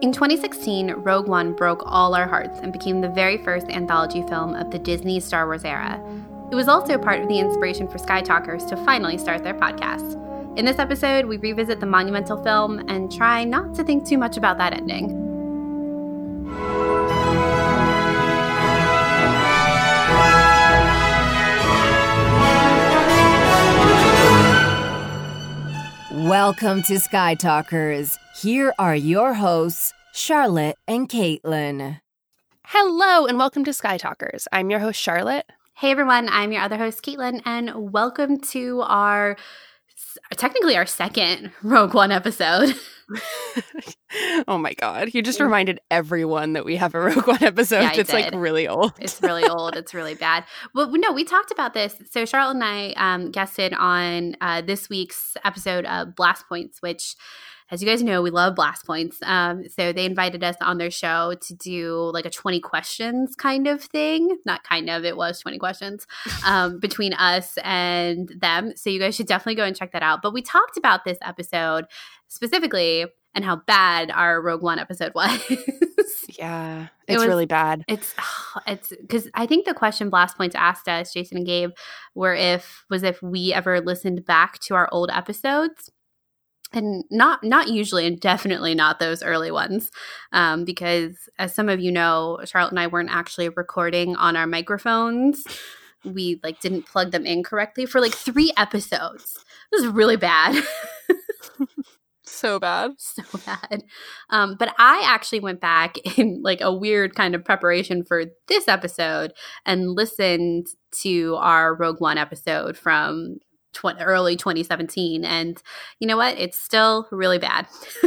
In 2016, Rogue One broke all our hearts and became the very first anthology film of the Disney Star Wars era. It was also part of the inspiration for Sky Talkers to finally start their podcast. In this episode, we revisit the monumental film and try not to think too much about that ending. Welcome to Sky Talkers. Here are your hosts, Charlotte and Caitlin. Hello, and welcome to Sky Talkers. I'm your host, Charlotte. Hey everyone, I'm your other host, Caitlin, and welcome to our technically our second Rogue One episode. oh my god. You just reminded everyone that we have a Rogue One episode. Yeah, it's like really old. It's really old. It's really bad. Well, no, we talked about this. So Charlotte and I um, guested on uh, this week's episode of Blast Points, which as you guys know, we love blast points. Um, so they invited us on their show to do like a 20 questions kind of thing. Not kind of, it was 20 questions um, between us and them. So you guys should definitely go and check that out. But we talked about this episode specifically and how bad our Rogue One episode was. yeah, it's It was- really bad. It's it's because I think the question Blast Points asked us, Jason and Gabe, were if was if we ever listened back to our old episodes, and not not usually, and definitely not those early ones, um, because as some of you know, Charlotte and I weren't actually recording on our microphones. We like didn't plug them in correctly for like three episodes. It was really bad. So bad. so bad. Um, but I actually went back in like a weird kind of preparation for this episode and listened to our Rogue One episode from tw- early 2017. And you know what? It's still really bad.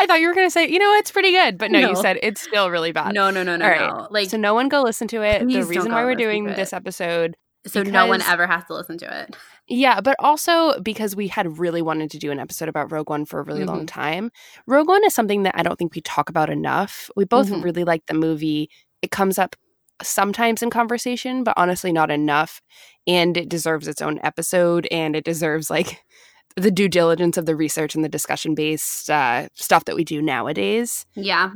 I thought you were going to say, you know, it's pretty good. But no, No. you said it's still really bad. no, no, no, no, All right. no. Like, so no one go listen to it. The reason why we're doing this episode, so no one ever has to listen to it. Yeah, but also because we had really wanted to do an episode about Rogue One for a really long Mhm. time. Rogue One is something that I don't think we talk about enough. We both Mhm. really like the movie. It comes up sometimes in conversation, but honestly not enough. And it deserves its own episode and it deserves like the due diligence of the research and the discussion based uh, stuff that we do nowadays. Yeah.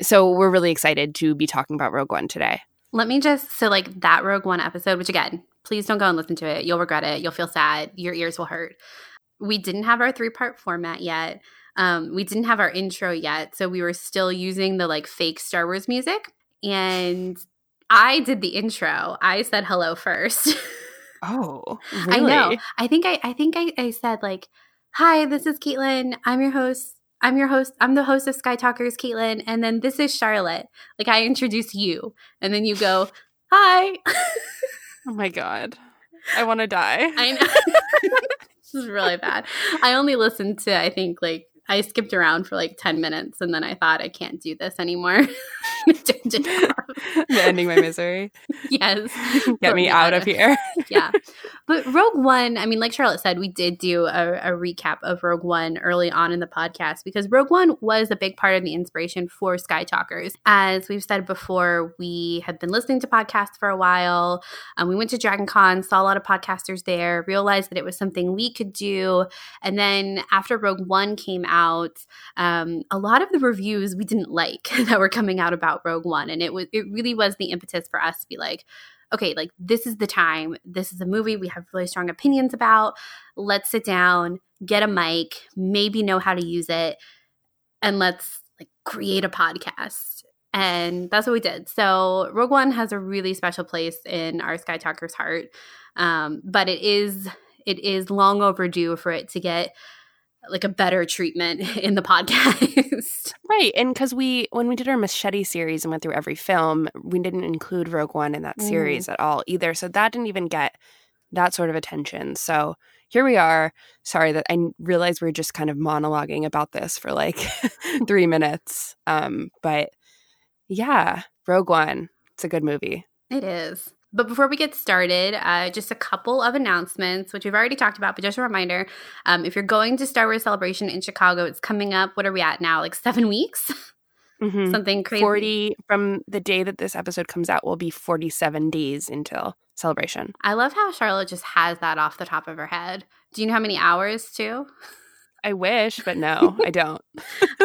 So we're really excited to be talking about Rogue One today. Let me just so like that Rogue One episode, which again, please don't go and listen to it. You'll regret it. You'll feel sad. Your ears will hurt. We didn't have our three part format yet. Um, we didn't have our intro yet, so we were still using the like fake Star Wars music. And I did the intro. I said hello first. Oh, I know. I think I, I think I, I said like, "Hi, this is Caitlin. I'm your host. I'm your host. I'm the host of Sky Talkers, Caitlin. And then this is Charlotte. Like I introduce you, and then you go, "Hi." Oh my god. I want to die. I know. this is really bad. I only listened to I think like I skipped around for like 10 minutes and then I thought I can't do this anymore. Turned it off. Ending my misery. yes. Get me out of here. yeah. But Rogue One, I mean, like Charlotte said, we did do a, a recap of Rogue One early on in the podcast because Rogue One was a big part of the inspiration for Sky Talkers. As we've said before, we had been listening to podcasts for a while. Um, we went to Dragon Con, saw a lot of podcasters there, realized that it was something we could do. And then after Rogue One came out, um, a lot of the reviews we didn't like that were coming out about Rogue One. And it was it really was the impetus for us to be like, okay, like this is the time. This is a movie we have really strong opinions about. Let's sit down, get a mic, maybe know how to use it, and let's like create a podcast. And that's what we did. So Rogue One has a really special place in our Sky Talkers heart. Um, but it is it is long overdue for it to get like a better treatment in the podcast. Right. And because we, when we did our machete series and went through every film, we didn't include Rogue One in that Mm. series at all either. So that didn't even get that sort of attention. So here we are. Sorry that I realize we are just kind of monologuing about this for like three minutes. Um, but yeah, Rogue One. It's a good movie. It is. But before we get started, uh, just a couple of announcements, which we've already talked about, but just a reminder um, if you're going to Star Wars Celebration in Chicago, it's coming up. What are we at now? Like seven weeks? Mhm. Something crazy. 40 from the day that this episode comes out will be 47 days until celebration. I love how Charlotte just has that off the top of her head. Do you know how many hours, too? I wish, but no, I don't.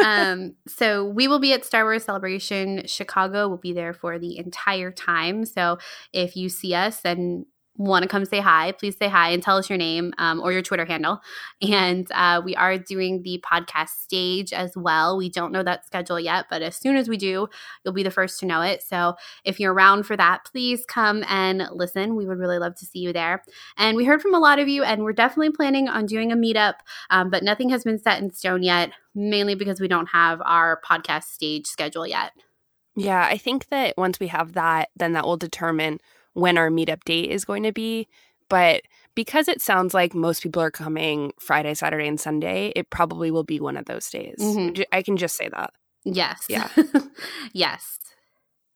um, so we will be at Star Wars Celebration Chicago. We'll be there for the entire time. So if you see us and want to come say hi, please say hi and tell us your name um, or your Twitter handle. And uh, we are doing the podcast stage as well. We don't know that schedule yet, but as soon as we do, you'll be the first to know it. So if you're around for that, please come and listen. We would really love to see you there. And we heard from a lot of you, and we're definitely planning on doing a meetup, um, but nothing has been set in stone yet, mainly because we don't have our podcast stage schedule yet. Yeah, I think that once we have that, then that will determine when our meetup date is going to be. But because it sounds like most people are coming Friday, Saturday, and Sunday, it probably will be one of those days. Mm-hmm. I can just say that. Yes. Yeah. yes.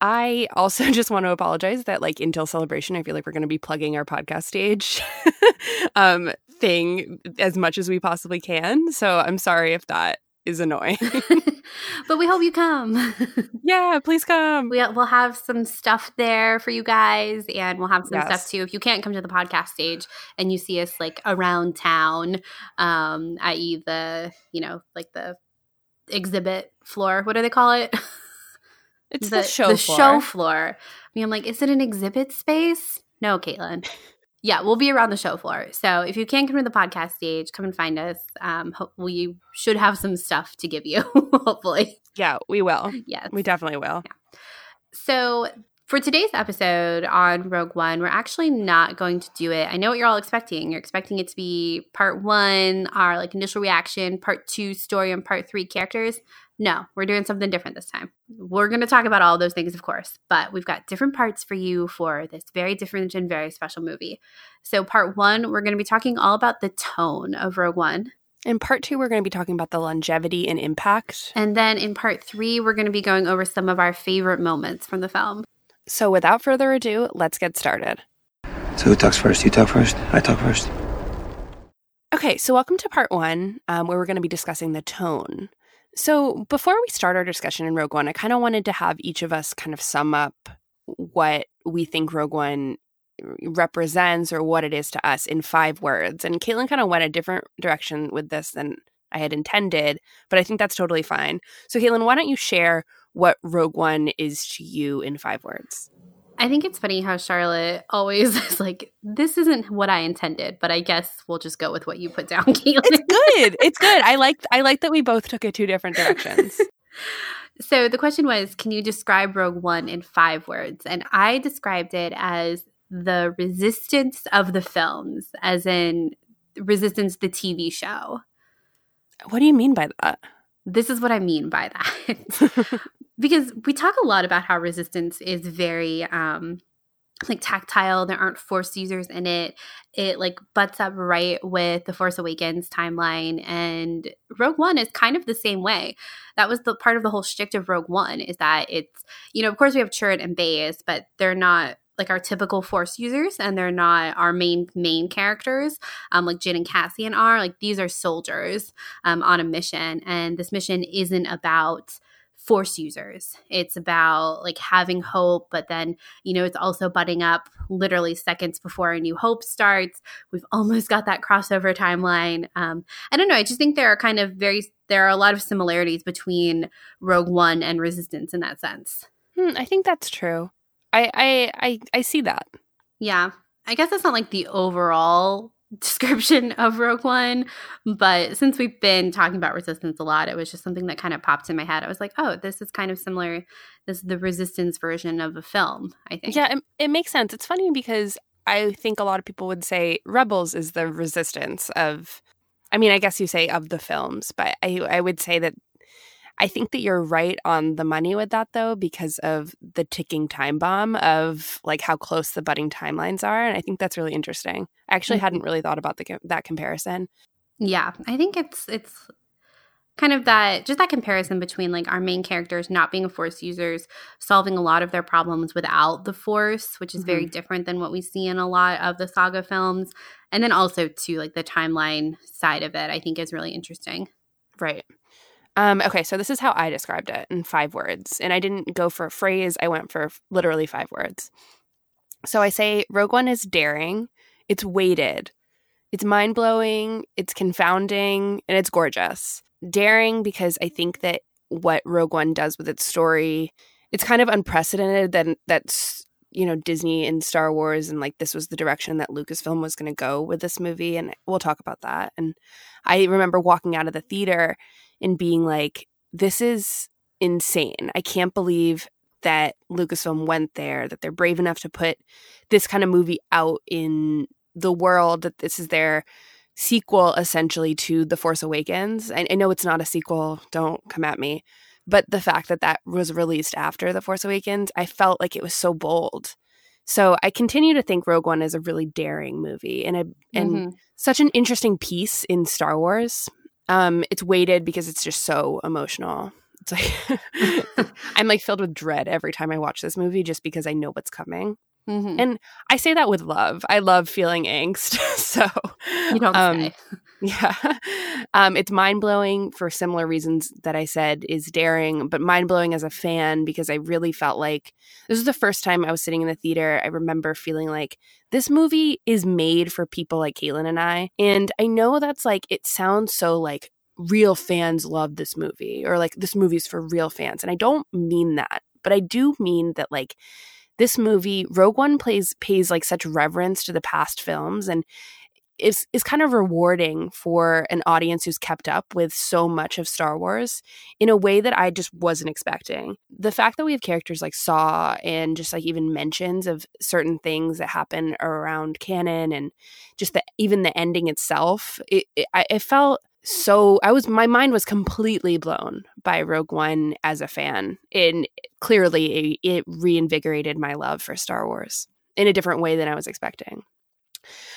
I also just want to apologize that, like, until celebration, I feel like we're going to be plugging our podcast stage um, thing as much as we possibly can. So I'm sorry if that is annoying. but we hope you come. yeah, please come. We, will have some stuff there for you guys, and we'll have some yes. stuff too. If you can't come to the podcast stage and you see us like around town, um, i.e., the you know like the exhibit floor. What do they call it? It's the, the show the floor. show floor. I mean, I'm like, is it an exhibit space? No, Caitlin. Yeah, we'll be around the show floor. So if you can't come to the podcast stage, come and find us. Um, we should have some stuff to give you, hopefully. Yeah, we will. Yes. We definitely will. Yeah. So for today's episode on Rogue One, we're actually not going to do it. I know what you're all expecting. You're expecting it to be part one, our like initial reaction, part two story, and part three characters. No, we're doing something different this time. We're going to talk about all those things, of course, but we've got different parts for you for this very different and very special movie. So, part one, we're going to be talking all about the tone of Rogue One. In part two, we're going to be talking about the longevity and impact. And then in part three, we're going to be going over some of our favorite moments from the film. So, without further ado, let's get started. So, who talks first? You talk first? I talk first. Okay, so welcome to part one, um, where we're going to be discussing the tone. So, before we start our discussion in Rogue One, I kind of wanted to have each of us kind of sum up what we think Rogue One represents or what it is to us in five words. And Caitlin kind of went a different direction with this than I had intended, but I think that's totally fine. So, Caitlin, why don't you share what Rogue One is to you in five words? I think it's funny how Charlotte always is like, this isn't what I intended, but I guess we'll just go with what you put down, Caitlin. It's good. It's good. I like I like that we both took it two different directions. so the question was, can you describe Rogue One in five words? And I described it as the resistance of the films, as in resistance the TV show. What do you mean by that? This is what I mean by that. Because we talk a lot about how resistance is very um like tactile. There aren't force users in it. It like butts up right with the force awakens timeline and rogue one is kind of the same way. That was the part of the whole shtick of rogue one is that it's you know of course we have chirrut and baze but they're not like our typical force users and they're not our main main characters um, like Jyn and Cassian are. Like these are soldiers um, on a mission and this mission isn't about force users. It's about like having hope, but then, you know, it's also butting up literally seconds before a new hope starts. We've almost got that crossover timeline. Um, I don't know. I just think there are kind of very, there are a lot of similarities between Rogue One and Resistance in that sense. Hmm, I think that's true. I, I, I, I see that. Yeah. I guess it's not like the overall description of Rogue One, but since we've been talking about resistance a lot, it was just something that kind of popped in my head. I was like, oh, this is kind of similar. This is the resistance version of a film, I think. Yeah, it, it makes sense. It's funny because I think a lot of people would say Rebels is the resistance of, I mean, I guess you say of the films, but I, I would say that I think that you're right on the money with that though, because of the ticking time bomb of like how close the budding timelines are. And I think that's really interesting. I actually mm-hmm. hadn't really thought about the, that comparison. Yeah, I think it's it's kind of that just that comparison between like our main characters not being force users solving a lot of their problems without the force which is mm-hmm. very different than what we see in a lot of the saga films and then also to like the timeline side of it i think is really interesting right um, okay, so this is how I described it in five words. And I didn't go for a phrase, I went for literally five words. So I say Rogue One is daring, it's weighted, It's mind blowing, it's confounding, and it's gorgeous. Daring because I think that what Rogue One does with its story, it's kind of unprecedented that that's you know Disney and Star Wars and like this was the direction that Lucasfilm was going to go with this movie and we'll talk about that. And I remember walking out of the theater and being like this is insane. I can't believe that Lucasfilm went there, that they're brave enough to put this kind of movie out in the world, that this is their sequel essentially to The Force Awakens. I, I know it's not a sequel, don't come at me. But the fact that that was released after The Force Awakens, I felt like it was so bold. So I continue to think Rogue One is a really daring movie and a and mm-hmm. such an interesting piece in Star Wars. Um, it's weighted because it's just so emotional. It's like I'm like filled with dread every time I watch this movie just because I know what's coming. Mm-hmm. And I say that with love. I love feeling angst. so you don't um, say. Yeah. Um, it's mind blowing for similar reasons that I said is daring, but mind blowing as a fan because I really felt like this was the first time I was sitting in the theater. I remember feeling like this movie is made for people like Caitlin and I. And I know that's like, it sounds so like real fans love this movie or like this movie's for real fans. And I don't mean that, but I do mean that like this movie, Rogue One plays pays like such reverence to the past films and is is kind of rewarding for an audience who's kept up with so much of Star Wars in a way that I just wasn't expecting. The fact that we have characters like Saw and just like even mentions of certain things that happen around canon and just the even the ending itself, it, it, it felt so I was my mind was completely blown by Rogue One as a fan, and clearly it reinvigorated my love for Star Wars in a different way than I was expecting.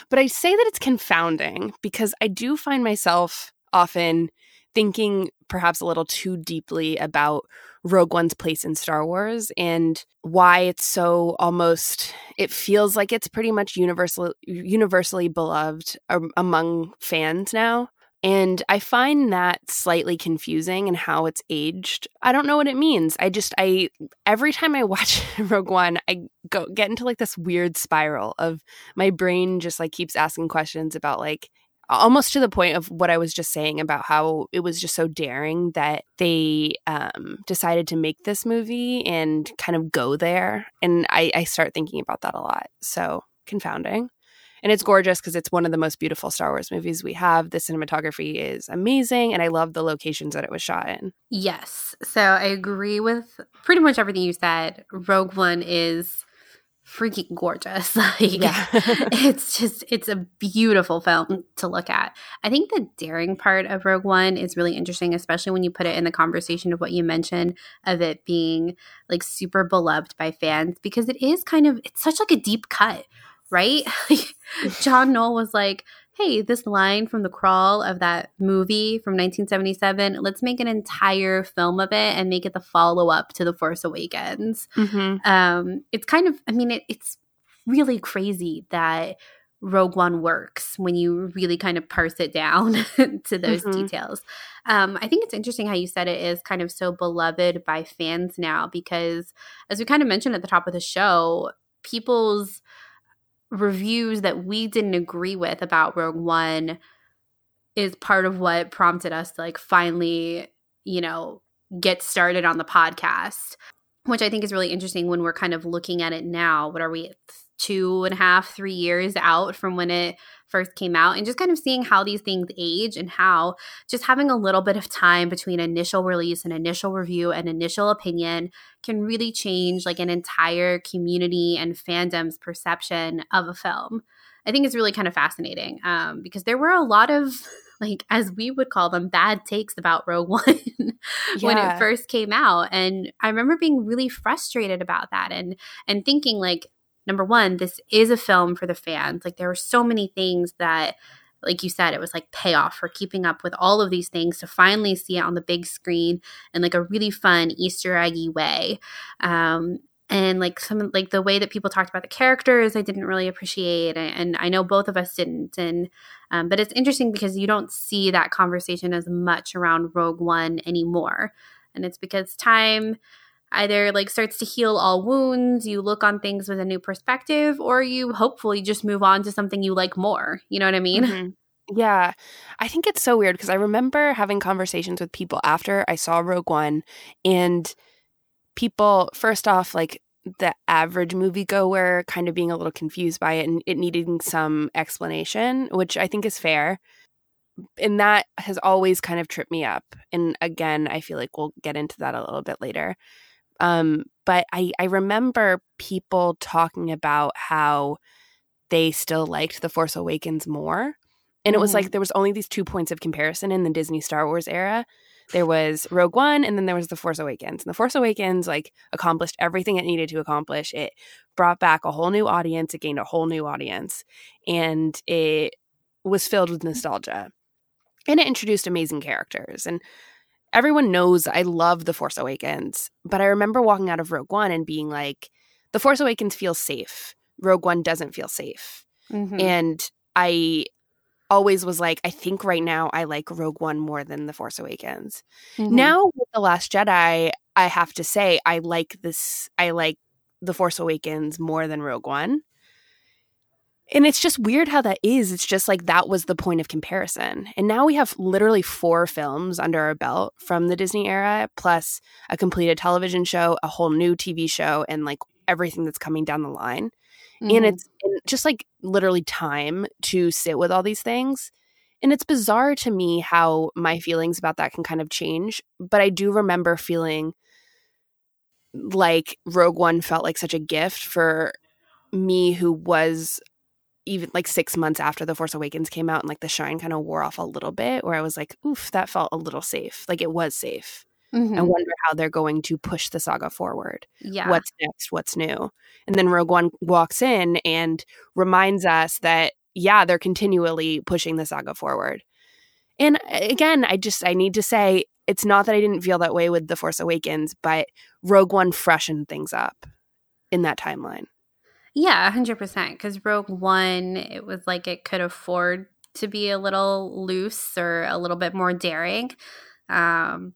But I say that it's confounding because I do find myself often thinking perhaps a little too deeply about Rogue One's place in Star Wars and why it's so almost it feels like it's pretty much universal universally beloved um, among fans now and I find that slightly confusing and how it's aged. I don't know what it means. I just I every time I watch Rogue One, I go get into like this weird spiral of my brain just like keeps asking questions about like almost to the point of what I was just saying about how it was just so daring that they um, decided to make this movie and kind of go there. And I, I start thinking about that a lot. So confounding and it's gorgeous because it's one of the most beautiful Star Wars movies we have. The cinematography is amazing, and I love the locations that it was shot in. Yes, so I agree with pretty much everything you said. Rogue One is freaking gorgeous. like yeah. it's just it's a beautiful film to look at. I think the daring part of Rogue One is really interesting, especially when you put it in the conversation of what you mentioned of it being like super beloved by fans because it is kind of it's such like a deep cut right? John Knoll was like, hey, this line from the crawl of that movie from 1977, let's make an entire film of it and make it the follow up to The Force Awakens. Mm-hmm. Um, it's kind of, I mean, it, it's really crazy that Rogue One works when you really kind of parse it down to those mm-hmm. details. Um, I think it's interesting how you said it is kind of so beloved by fans now because, as we kind of mentioned at the top of the show, people's reviews that we didn't agree with about Rogue One is part of what prompted us to like finally, you know, get started on the podcast, which I think is really interesting when we're kind of looking at it now. What are we, two and a half, three years out from when it first came out and just kind of seeing how these things age and how just having a little bit of time between initial release and initial review and initial opinion can really change like an entire community and fandom's perception of a film. I think it's really kind of fascinating um, because there were a lot of like as we would call them bad takes about Rogue One when yeah. it first came out and I remember being really frustrated about that and and thinking like number one, this is a film for the fans. Like there were so many things that like you said, it was like payoff for keeping up with all of these things to finally see it on the big screen in like a really fun Easter eggy way. Um, and like some like the way that people talked about the characters, I didn't really appreciate, and I know both of us didn't. And um, but it's interesting because you don't see that conversation as much around Rogue One anymore, and it's because time either like starts to heal all wounds, you look on things with a new perspective, or you hopefully just move on to something you like more. You know what I mean? Mm-hmm. Yeah. I think it's so weird because I remember having conversations with people after I saw Rogue One and people first off like the average moviegoer kind of being a little confused by it and it needing some explanation, which I think is fair. And that has always kind of tripped me up. And again, I feel like we'll get into that a little bit later. Um, but I, I remember people talking about how they still liked The Force Awakens more. And it was Mm-hmm. like there was only these two points of comparison in the Disney Star Wars era. There was Rogue One and then there was The Force Awakens. And The Force Awakens like accomplished everything it needed to accomplish. It brought back a whole new audience, it gained a whole new audience, and it was filled with nostalgia. And it introduced amazing characters. And everyone knows I love The Force Awakens, but I remember walking out of Rogue One and being like, The Force Awakens feels safe. Rogue One doesn't feel safe. Mhm. And I always was like, I think right now I like Rogue One more than The Force Awakens. Mhm. Now with The Last Jedi, I have to say I like this I like The Force Awakens more than Rogue One. And it's just weird how that is. It's just like that was the point of comparison. And now we have literally four films under our belt from the Disney era, plus a completed television show, a whole new TV show, and like everything that's coming down the line Mhm. and it's just like literally time to sit with all these things and it's bizarre to me how my feelings about that can kind of change but i do remember feeling like rogue one felt like such a gift for me who was even like six months after the force awakens came out and like the shine kind of wore off a little bit where i was like oof that felt a little safe like it was safe Mhm. i wonder how they're going to push the saga forward yeah. what's next, what's new. And then Rogue One walks in and reminds us that, yeah, they're continually pushing the saga forward. And uh, again, I just, I need to say, it's not that I didn't feel that way with The Force Awakens, but Rogue One freshened things up in that timeline. Yeah, hundred percent. Because Rogue One, it was like it could afford to be a little loose or a little bit more daring. Um,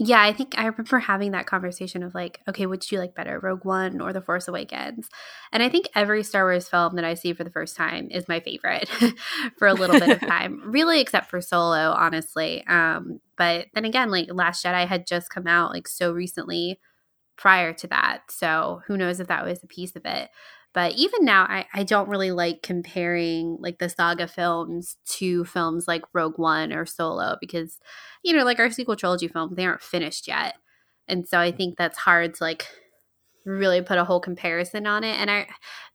yeah, I think I remember having that conversation of like, okay, which do you like better, Rogue One or The Force Awakens? And I think every Star Wars film that I see for the first time is my favorite for a little bit of time, really, except for Solo, honestly. Um, but then again, like Last Jedi had just come out like so recently prior to that. So who knows if that was a piece of it. But even now, I, I don't really like comparing like the saga films to films like Rogue One or Solo because, you know, like our sequel trilogy films, they aren't finished yet. And so I think that's hard to like really put a whole comparison on it. And I,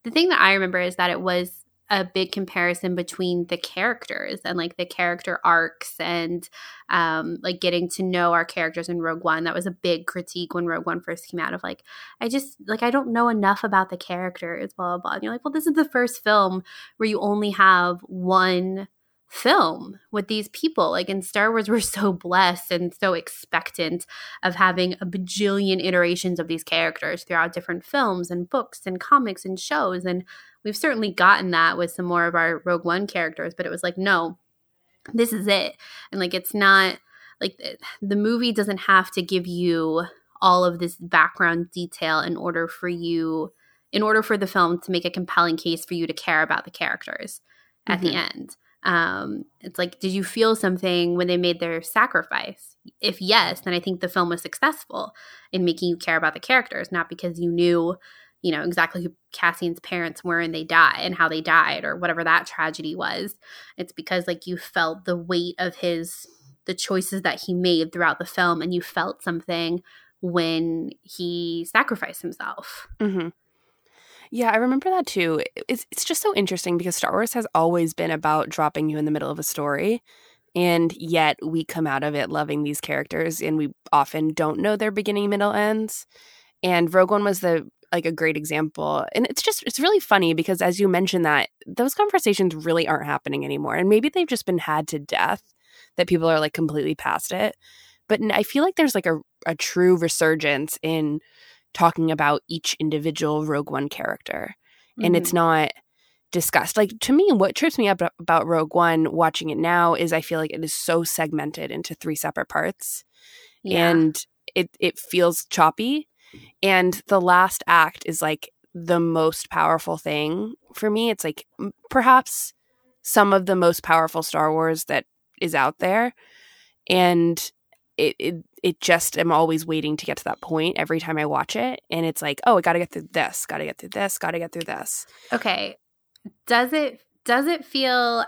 the thing that I remember is that it was a big comparison between the characters and like the character arcs and um like getting to know our characters in Rogue One. That was a big critique when Rogue One first came out of like I just like I don't know enough about the characters, blah blah blah. And you're like, well, this is the first film where you only have one film with these people. Like in Star Wars, we're so blessed and so expectant of having a bajillion iterations of these characters throughout different films and books and comics and shows. And we've certainly gotten that with some more of our Rogue One characters, but it was like, no, this is it. And like, it's not like the movie doesn't have to give you all of this background detail in order for you, in order for the film to make a compelling case for you to care about the characters at the end. Um, it's like, did you feel something when they made their sacrifice? If yes, then I think the film was successful in making you care about the characters, not because you knew, you know, exactly who Cassian's parents were and they died and how they died or whatever that tragedy was. It's because like you felt the weight of his the choices that he made throughout the film and you felt something when he sacrificed himself. Mm-hmm. Yeah, I remember that too. It's it's just so interesting because Star Wars has always been about dropping you in the middle of a story, and yet we come out of it loving these characters, and we often don't know their beginning, middle, ends. And Rogue One was the like a great example, and it's just it's really funny because as you mentioned that those conversations really aren't happening anymore, and maybe they've just been had to death that people are like completely past it. But I feel like there's like a a true resurgence in talking about each individual Rogue One character. And it's mm-hmm. not discussed. Like to me, what trips me up about Rogue One watching it now is I feel like it is so segmented into three separate parts. Yeah. And it it feels choppy and the last act is like the most powerful thing for me. It's like perhaps some of the most powerful star wars that is out there. And it, it it just am always waiting to get to that point every time I watch it. And it's like oh I got to get through this got to get through this got to get through this. Okay. Does it does it feel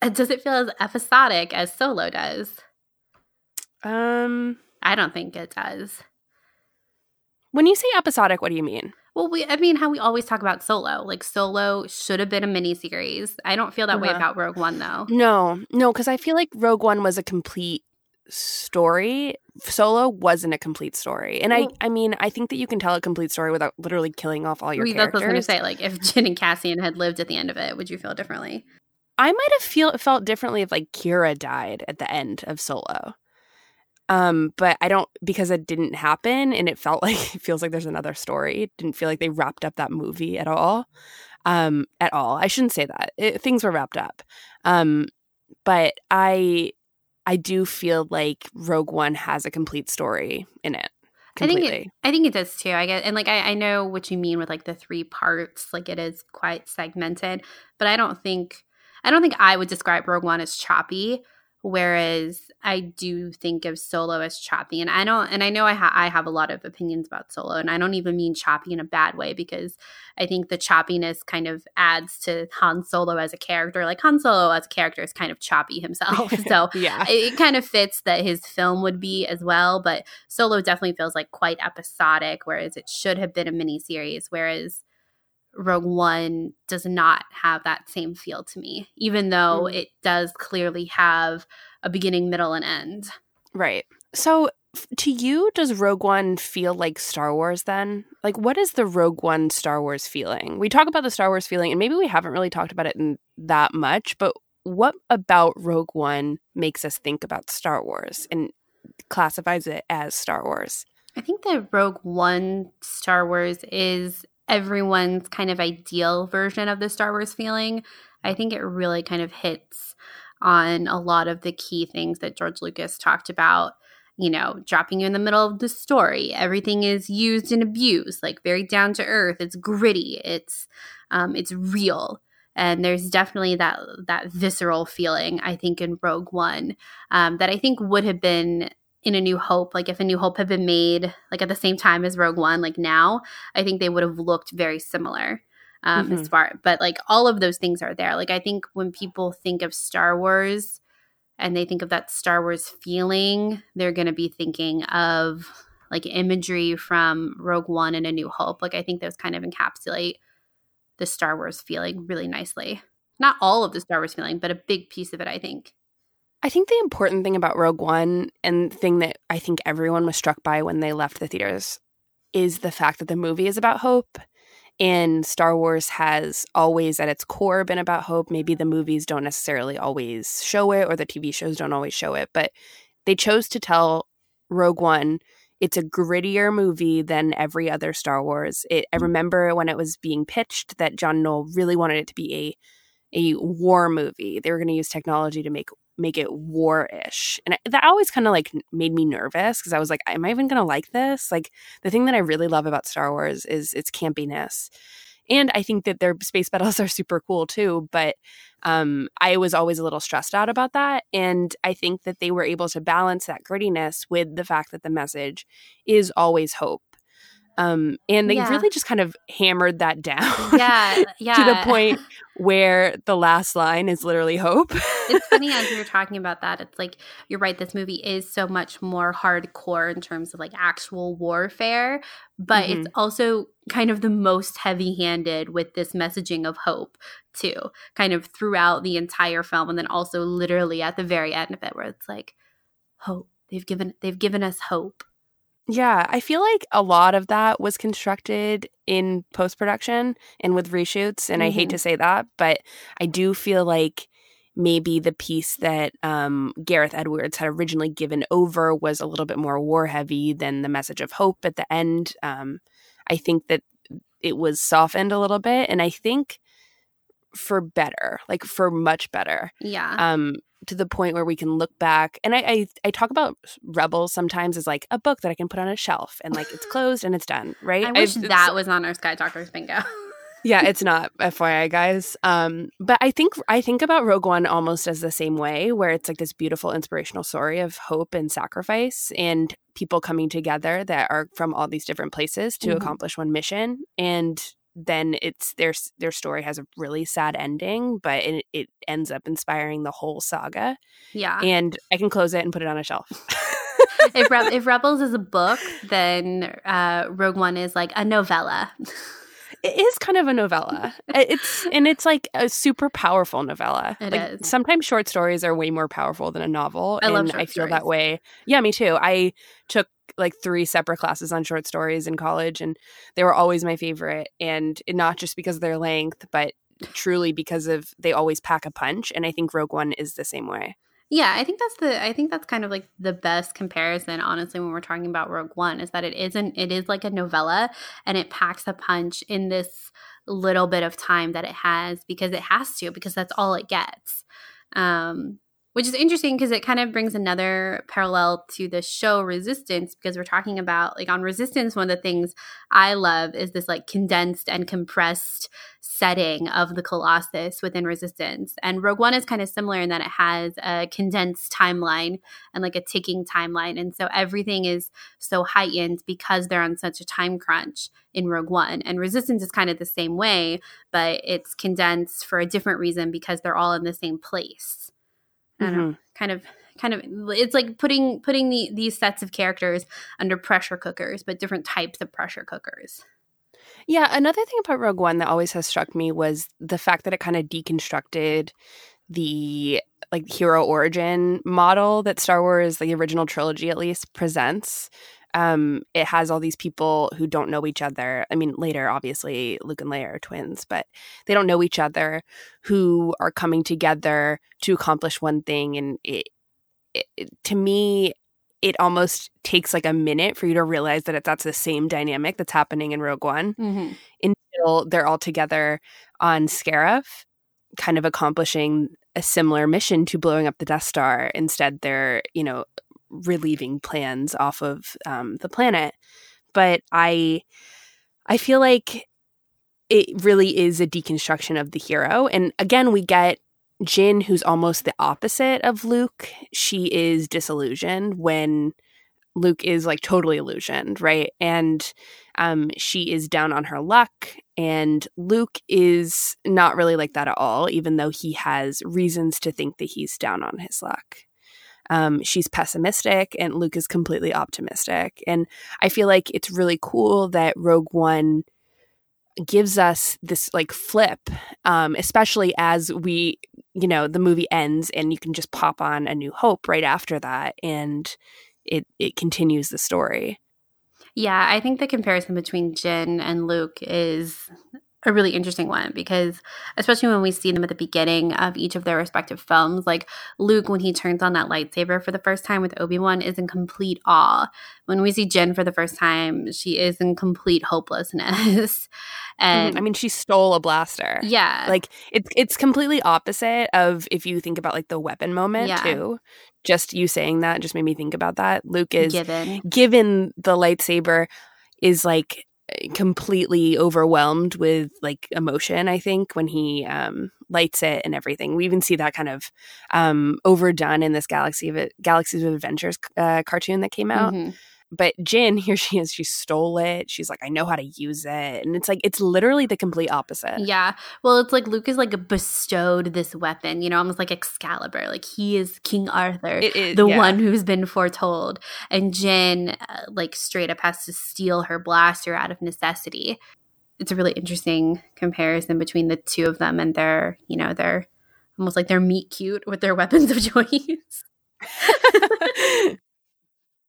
does it feel as episodic as solo does? Um I don't think it does when you say episodic what do you mean well, we, I mean, how we always talk about Solo. Like, Solo should have been a miniseries. I don't feel that uh-huh. way about Rogue One, though. No, no, because I feel like Rogue One was a complete story. Solo wasn't a complete story, and well, I, I mean, I think that you can tell a complete story without literally killing off all your that's characters. That's what I was going to say. Like, if Jyn and Cassian had lived at the end of it, would you feel differently? I might have feel felt differently if like Qi'ra died at the end of Solo. Um, but I don't because it didn't happen and it felt like it feels like there's another story. It didn't feel like they wrapped up that movie at all. Um, at all. I shouldn't say that. It, things were wrapped up. Um, but I I do feel like Rogue One has a complete story in it. Completely. I think it, I think it does too. I get and like I, I know what you mean with like the three parts. Like it is quite segmented, but I don't think I don't think I would describe Rogue One as choppy. Whereas I do think of Solo as choppy, and I don't, and I know I, ha- I have a lot of opinions about Solo, and I don't even mean choppy in a bad way because I think the choppiness kind of adds to Han Solo as a character. Like Han Solo as a character is kind of choppy himself, so yeah, it, it kind of fits that his film would be as well. But Solo definitely feels like quite episodic, whereas it should have been a mini series. Whereas Rogue One does not have that same feel to me, even though mm. it does clearly have a beginning, middle, and end. Right. So, to you, does Rogue One feel like Star Wars then? Like, what is the Rogue One Star Wars feeling? We talk about the Star Wars feeling, and maybe we haven't really talked about it in that much, but what about Rogue One makes us think about Star Wars and classifies it as Star Wars? I think that Rogue One Star Wars is everyone's kind of ideal version of the Star Wars feeling. I think it really kind of hits on a lot of the key things that George Lucas talked about. You know, dropping you in the middle of the story. Everything is used and abused, like very down to earth. It's gritty. It's um, it's real and there's definitely that that visceral feeling I think in Rogue One um, that I think would have been in A New Hope, like if A New Hope had been made like at the same time as Rogue One, like now, I think they would have looked very similar. Um, mm-hmm. as far, but like all of those things are there. Like I think when people think of Star Wars and they think of that Star Wars feeling, they're going to be thinking of like imagery from Rogue One and A New Hope. Like I think those kind of encapsulate the Star Wars feeling really nicely. Not all of the Star Wars feeling, but a big piece of it, I think. I think the important thing about Rogue One and the thing that I think everyone was struck by when they left the theaters is the fact that the movie is about hope. And Star Wars has always at its core been about hope. Maybe the movies don't necessarily always show it or the TV shows don't always show it, but they chose to tell Rogue One it's a grittier movie than every other Star Wars. It, I mm. remember when it was being pitched that John Knoll really wanted it to be a a war movie. They were going to use technology to make make it war-ish. And that always kind of like made me nervous because i was like am i even gonna like this? Like the thing that i really love about star wars is its campiness. And i think that their space battles are super cool too but um, i was always a little stressed out about that. And i think that they were able to balance that grittiness with the fact that the message is always hope um, and they yeah. really just kind of hammered that down yeah, yeah. to the point where the last line is literally hope. it's funny as you're talking about that. It's like you're right. This movie is so much more hardcore in terms of like actual warfare, but mm-hmm. it's also kind of the most heavy-handed with this messaging of hope too, kind of throughout the entire film, and then also literally at the very end of it, where it's like hope. They've given they've given us hope yeah, I feel like a lot of that was constructed in post production and with reshoots. And mm-hmm. I hate mm-hmm. to say that, but I do feel like maybe the piece that um, Gareth Edwards had originally given over was a little bit more war heavy than the message of hope at the end. Um, I think that it was softened a little bit. And I think for better, like for much better. Yeah. Um, to the point where we can look back and I, I i talk about rebels sometimes as like a book that i can put on a shelf and like it's closed and it's done right I wish I've- that was on our Sky Talkers bingo. yeah it's not fyi guys um but i think i think about rogue one almost as the same way where it's like this beautiful inspirational story of hope and sacrifice and people coming together that are from all these different places to Mhm. accomplish one mission and then it's their their story has a really sad ending but it, it ends up inspiring the whole saga yeah. and i can close it and put it on a shelf if, Re- if Rebels is a book, then uh, Rogue One is like a novella. it is kind of a novella. It's and it's like a super powerful novella. It like, is. Sometimes short stories are way more powerful than a novel. I and I feel stories. that way. Yeah, me too. I took like three separate classes on short stories in college and they were always my favorite and not just because of their length, but truly because of they always pack a punch and I think Rogue One is the same way. Yeah, I think that's the I think that's kind of like the best comparison honestly when we're talking about Rogue One is that it isn't it is like a novella and it packs a punch in this little bit of time that it has because it has to because that's all it gets. Um which is interesting because it kind of brings another parallel to the show Resistance because we're talking about like on Resistance one of the things I love is this like condensed and compressed setting of the Colossus within Resistance. And Rogue One is kind of similar in that it has a condensed timeline and like a ticking timeline. And so everything is so heightened because they're on such a time crunch in Rogue One. And Resistance is kind of the same way, but it's condensed for a different reason because they're all in the same place. I don't know, mm-hmm. kind of kind of it's like putting putting the, these sets of characters under pressure cookers, but different types of pressure cookers. Yeah, another thing about Rogue One that always has struck me was the fact that it kind of deconstructed the like hero origin model that Star Wars, the original trilogy at least, presents. Um, it has all these people who don't know each other. I mean, later, obviously, Luke and Leia are twins, but they don't know each other, who are coming together to accomplish one thing. And it, it, to me, it almost takes like a minute for you to realize that it, that's the same dynamic that's happening in Rogue One Mm-hmm. until they're all together on Scarif, kind of accomplishing a similar mission to blowing up the Death Star. Instead, they're, you know, relieving plans off of um, the planet. But I, I feel like it really is a deconstruction of the hero. And again, we get Jyn, who's almost the opposite of Luke. She is disillusioned when Luke is like totally illusioned, right? And um, she is down on her luck, and Luke is not really like that at all, even though he has reasons to think that he's down on his luck. Um, she's pessimistic, and Luke is completely optimistic. And I feel like it's really cool that Rogue One gives us this like flip, um, especially as we, you know, the movie ends and you can just pop on A New Hope right after that, and it it continues the story. Yeah, I think the comparison between Jyn and Luke is a really interesting one because especially when we see them at the beginning of each of their respective films, like Luke when he turns on that lightsaber for the first time with Obi-Wan is in complete awe. When we see Jyn for the first time, she is in complete hopelessness. Mm-hmm. and I mean, she stole a blaster. yeah. Like it's it's completely opposite of if you think about like the weapon moment Yeah. too. Just you saying that just made me think about that. Luke is given. given the lightsaber is like completely overwhelmed with like emotion i think when he um lights it and everything we even see that kind of um overdone in this galaxy of galaxies of adventures uh, cartoon that came out Mhm. But Jyn, here she is, she stole it. She's like, I know how to use it. And it's like, it's literally the complete opposite. Yeah. Well, it's like Luke is like bestowed this weapon, you know, almost like Excalibur. Like he is King Arthur. It is- the yeah. one who's been foretold. And Jyn, uh, like, straight up has to steal her blaster out of necessity. It's a really interesting comparison between the two of them and their, you know, their almost like their meet cute with their weapons of choice.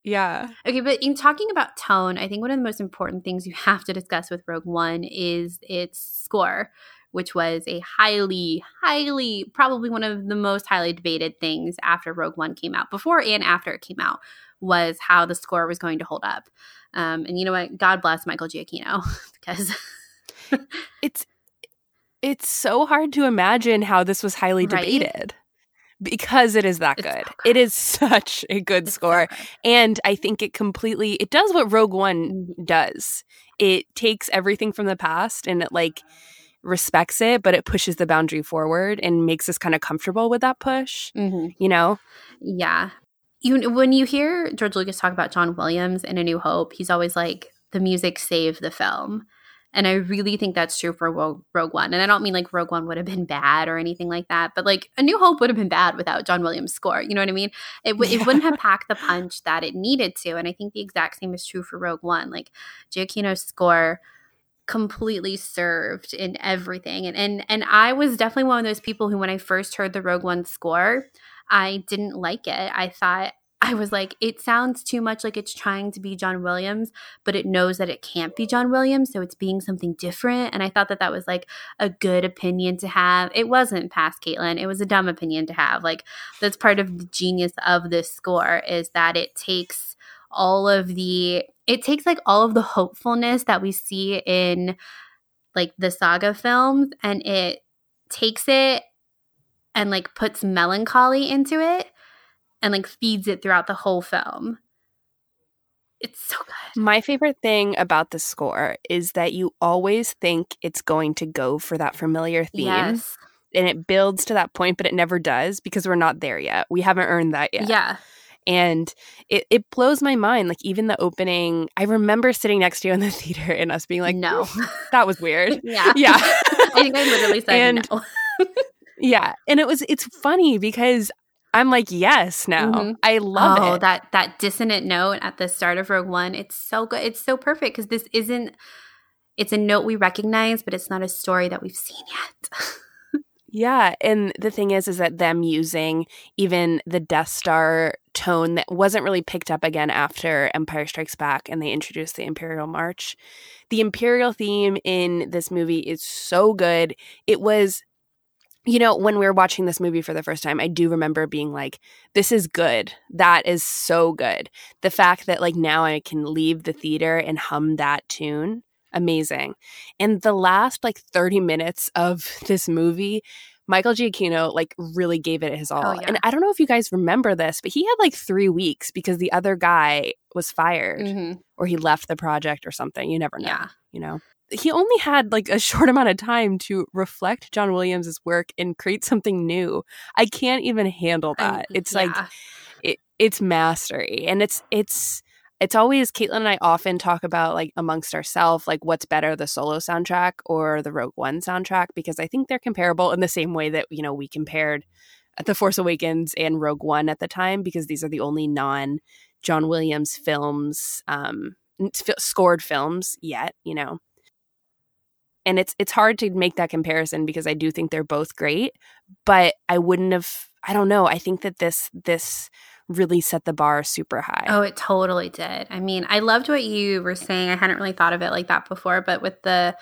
yeah. Okay, but in talking about tone, I think one of the most important things you have to discuss with Rogue One is its score, which was a highly, highly, probably one of the most highly debated things after Rogue One came out, before and after it came out, was how the score was going to hold up. Um, and you know what? God bless Michael Giacchino because It's it's so hard to imagine how this was highly Right? debated. Because it is that It's good. It is such a good It's score. good. And I think it completely it does what Rogue One Mhm. does. It takes everything from the past and it like respects it, but it pushes the boundary forward and makes us kind of comfortable with that push. Mhm. You know? Yeah. You when you hear George Lucas talk about John Williams in A New Hope, he's always like the music saved the film. And I really think that's true for Rogue, One. And I don't mean like Rogue One would have been bad or anything like that, but like A New Hope would have been bad without John Williams' score. You know what I mean? It, w- it wouldn't have packed the punch that it needed to. And I think the exact same is true for Rogue One. Like Giacchino's score completely served in everything. And, and and I was definitely one of those people who when I first heard the Rogue One score, I didn't like it. I thought I was like, it sounds too much like it's trying to be John Williams, but it knows that it can't be John Williams, so it's being something different. And I thought that that was like a good opinion to have. It wasn't past Caitlin; it was a dumb opinion to have. Like that's part of the genius of this score is that it takes all of the it takes like all of the hopefulness that we see in like the saga films and it takes it and like puts melancholy into it and like feeds it throughout the whole film. It's so good. My favorite thing about the score is that you always think it's going to go for that familiar theme. Yes. And it builds to that point, but it never does because we're not there yet. We haven't earned that yet. Yeah. And it, it blows my mind. Like even the opening, I remember sitting next to you in the theater and us being like, no. that was weird. yeah. Yeah. I think I literally said And- no. yeah. And it was it's funny because I'm like, yes, now. Mhm. I love oh, it. that that dissonant note at the start of Rogue One. It's so good. It's so perfect because this isn't. It's a note we recognize, but it's not a story that we've seen yet. Yeah, and the thing is is that them using even the Death Star tone that wasn't really picked up again after Empire Strikes Back and they introduced the Imperial March. The Imperial theme in this movie is so good. It was you know, when we were watching this movie for the first time, I do remember being like, this is good. That is so good. The fact that like now I can leave the theater and hum that tune, amazing. And the last like 30 minutes of this movie, Michael Giacchino like really gave it his all. Oh, yeah. And I don't know if you guys remember this, but he had like 3 weeks because the other guy was fired Mhm. or he left the project or something. You never know, Yeah. you know. He only had like a short amount of time to reflect John Williams's work and create something new. I can't even handle that. And- it's like it, it's mastery and it's it's it's always caitlin and i often talk about like amongst ourselves like what's better the solo soundtrack or the rogue one soundtrack because i think they're comparable in the same way that you know we compared the force awakens and rogue one at the time because these are the only non john williams films um f- scored films yet you know and it's it's hard to make that comparison because i do think they're both great but i wouldn't have i don't know i think that this this really set the bar super high Oh, it totally did. I mean, I loved what you were saying. I hadn't really thought of it like that before, but with the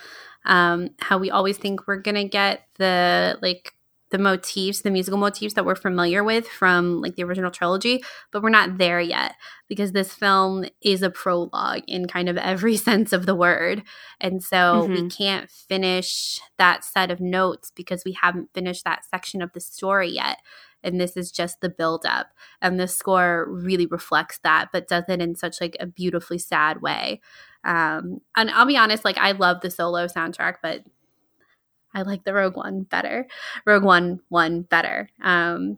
um how we always think we're going to get the like the motifs, the musical motifs that we're familiar with from like the original trilogy, but we're not there yet because this film is a prologue in kind of every sense of the word. And so we can't finish that set of notes because we haven't finished that section of the story yet. And this is just the buildup and the score really reflects that but does it in such like a beautifully sad way um and i'll be honest like i love the solo soundtrack but i like the rogue one better rogue one one better. Um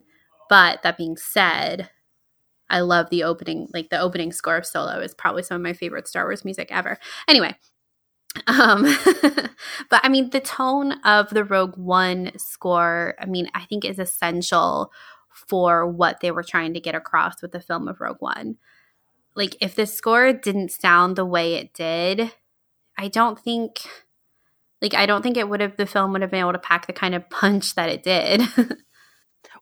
but that being said i love the opening like the opening score of solo is probably some of my favorite star wars music ever. Anyway um but i mean the tone of the rogue one score i mean i think is essential for what they were trying to get across with the film of rogue one. Like if the score didn't sound the way it did i don't think like i don't think it would have the film would have been able to pack the kind of punch that it did.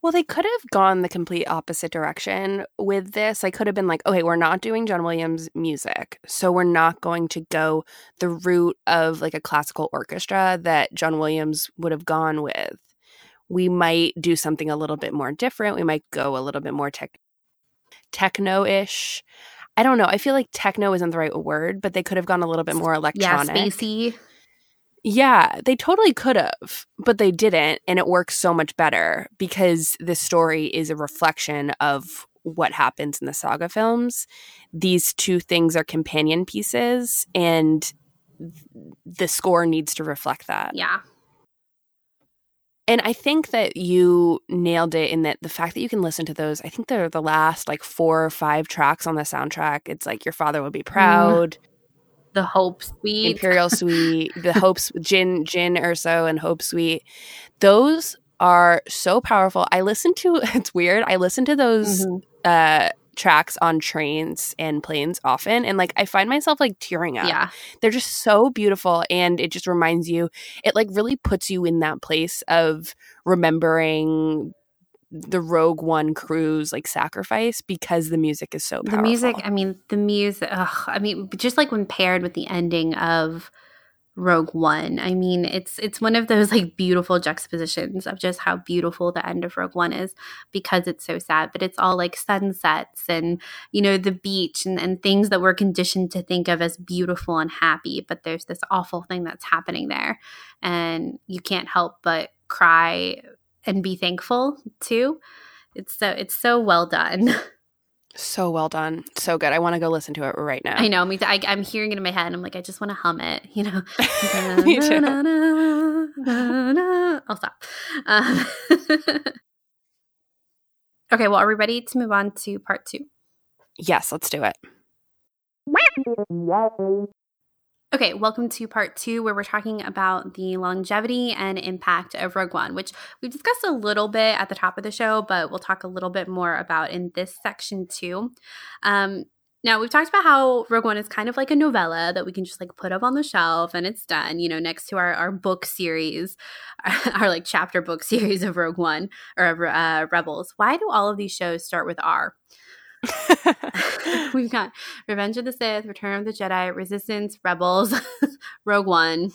Well they could have gone the complete opposite direction with this. I could have been like okay we're not doing john williams music so we're not going to go the route of like a classical orchestra that john williams would have gone with. We might do something a little bit more different. We might go a little bit more tech techno-ish. I don't know. I feel like techno isn't the right word but they could have gone a little bit more electronic. yeah spacey Yeah, they totally could have, but they didn't. And it works so much better because this story is a reflection of what happens in the saga films. These two things are companion pieces, and the score needs to reflect that. Yeah. And I think that you nailed it in that the fact that you can listen to those, I think they're the last like four or five tracks on the soundtrack. It's like Your Father Would Be mm-hmm. Proud. Mm the Hope Suite, Imperial Suite, the Hopes Gin Jyn Erso and Hope Suite. Those are so powerful. I listen to it's weird. I listen to those mm-hmm. uh tracks on trains and planes often and like I find myself like tearing up. Yeah. They're just so beautiful and it just reminds you it like really puts you in that place of remembering the Rogue One crew's like sacrifice because the music is so powerful. The music, I mean, the music, ugh, I mean, just like when paired with the ending of Rogue One, I mean, it's it's one of those like beautiful juxtapositions of just how beautiful the end of Rogue One is because it's so sad, but it's all like sunsets and you know the beach and, and things that we're conditioned to think of as beautiful and happy, but there's this awful thing that's happening there, and you can't help but cry and be thankful too. It's so it's so well done. So well done. So good. I want to go listen to it right now. I know. Me, I, am hearing it in my head. and I'm like, I just want to hum it. You know. me too. I'll stop. Um, okay. Well, are we ready to move on to part two? Yes. Let's do it. Okay, welcome to part two, where we're talking about the longevity and impact of Rogue One, which we've discussed a little bit at the top of the show, but we'll talk a little bit more about in this section too. Um, now, we've talked about how Rogue One is kind of like a novella that we can just like put up on the shelf and it's done, you know, next to our, our book series, our, like chapter book series of Rogue One or uh, Rebels. Why do all of these shows start with R? We've got Revenge of the Sith, Return of the Jedi, Resistance, Rebels, Rogue One.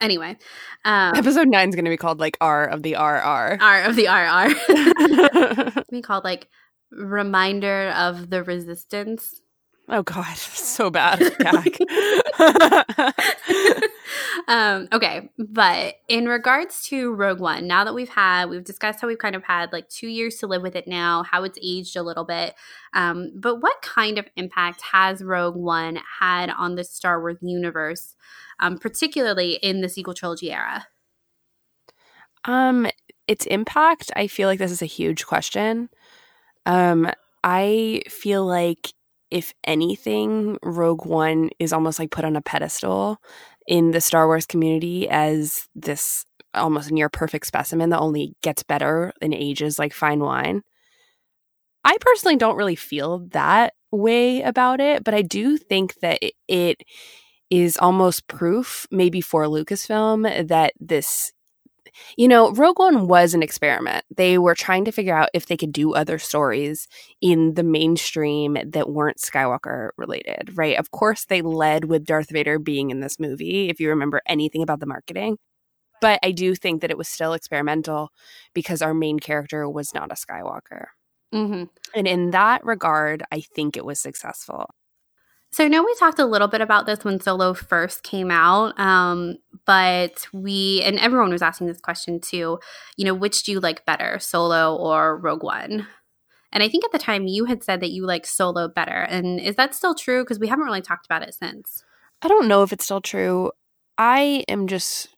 Anyway, um, episode nine is going to be called like R of the RR. R of the RR. be called like Reminder of the Resistance. Oh God, so bad. um, okay, but in regards to Rogue One, now that we've had, we've discussed how we've kind of had like two years to live with it now, how it's aged a little bit. Um, but what kind of impact has Rogue One had on the Star Wars universe, um, particularly in the sequel trilogy era? Um, its impact. I feel like this is a huge question. Um, I feel like if anything, Rogue One is almost like put on a pedestal in the Star Wars community as this almost near perfect specimen that only gets better in ages like fine wine. I personally don't really feel that way about it, but I do think that it is almost proof, maybe for Lucasfilm, that this you know, Rogue One was an experiment. They were trying to figure out if they could do other stories in the mainstream that weren't Skywalker related, right? Of course, they led with Darth Vader being in this movie, if you remember anything about the marketing. But I do think that it was still experimental because our main character was not a Skywalker. Mm-hmm. And in that regard, I think it was successful. So I know we talked a little bit about this when Solo first came out, um, but we and everyone was asking this question too. You know, which do you like better, Solo or Rogue One? And I think at the time you had said that you like Solo better, and is that still true? Because we haven't really talked about it since. I don't know if it's still true. I am just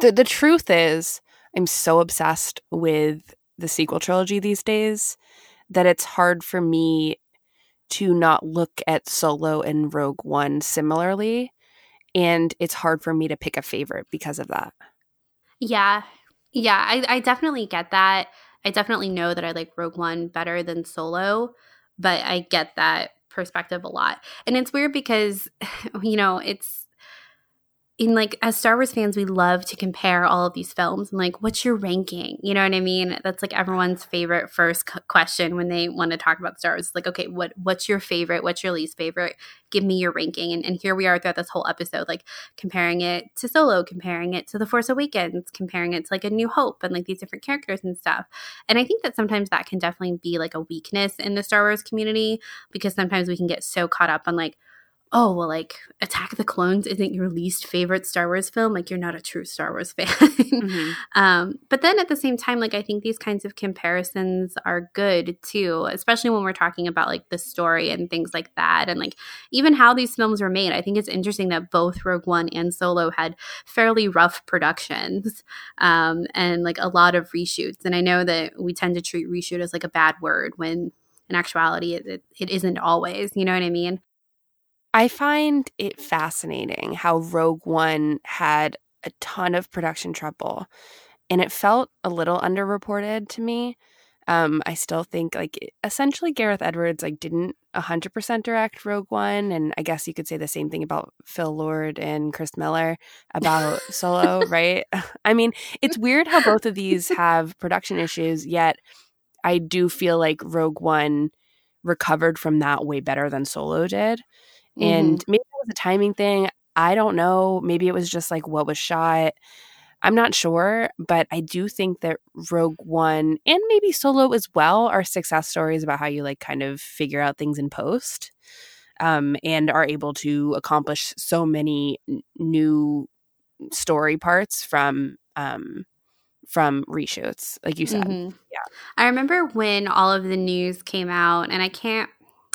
the the truth is I'm so obsessed with the sequel trilogy these days that it's hard for me to not look at Solo and Rogue One similarly. And it's hard for me to pick a favorite because of that. Yeah. Yeah. I, I definitely get that. I definitely know that I like Rogue One better than Solo, but I get that perspective a lot. And it's weird because, you know, it's in like as Star Wars fans, we love to compare all of these films and like, what's your ranking? You know what I mean? That's like everyone's favorite first question when they want to talk about Star Wars. It's like, okay, what what's your favorite? What's your least favorite? Give me your ranking. And, and here we are throughout this whole episode, like comparing it to Solo, comparing it to The Force Awakens, comparing it to like A New Hope and like these different characters and stuff. And I think that sometimes that can definitely be like a weakness in the Star Wars community because sometimes we can get so caught up on like oh well like attack of the clones isn't your least favorite star wars film like you're not a true star wars fan. Mm-hmm. um, but then at the same time like i think these kinds of comparisons are good too especially when we're talking about like the story and things like that and like even how these films were made. I think it's interesting that both rogue one and solo had fairly rough productions um, and like a lot of reshoots. And i know that we tend to treat reshoot as like a bad word when in actuality it, it, it isn't always you know what i mean I find it fascinating how Rogue One had a ton of production trouble and it felt a little underreported to me. Um, I still think like essentially Gareth Edwards like didn't 100% direct Rogue One and I guess you could say the same thing about Phil Lord and Chris Miller about Solo, right? I mean, it's weird how both of these have production issues yet I do feel like Rogue One recovered from that way better than Solo did. And mm-hmm. maybe it was a timing thing. I don't know. Maybe it was just like what was shot. I'm not sure, but I do think that Rogue One and maybe Solo as well are success stories about how you like kind of figure out things in post um, and are able to accomplish so many n- new story parts from um, from reshoots, like you said. Mm-hmm. Yeah, I remember when all of the news came out, and I can't.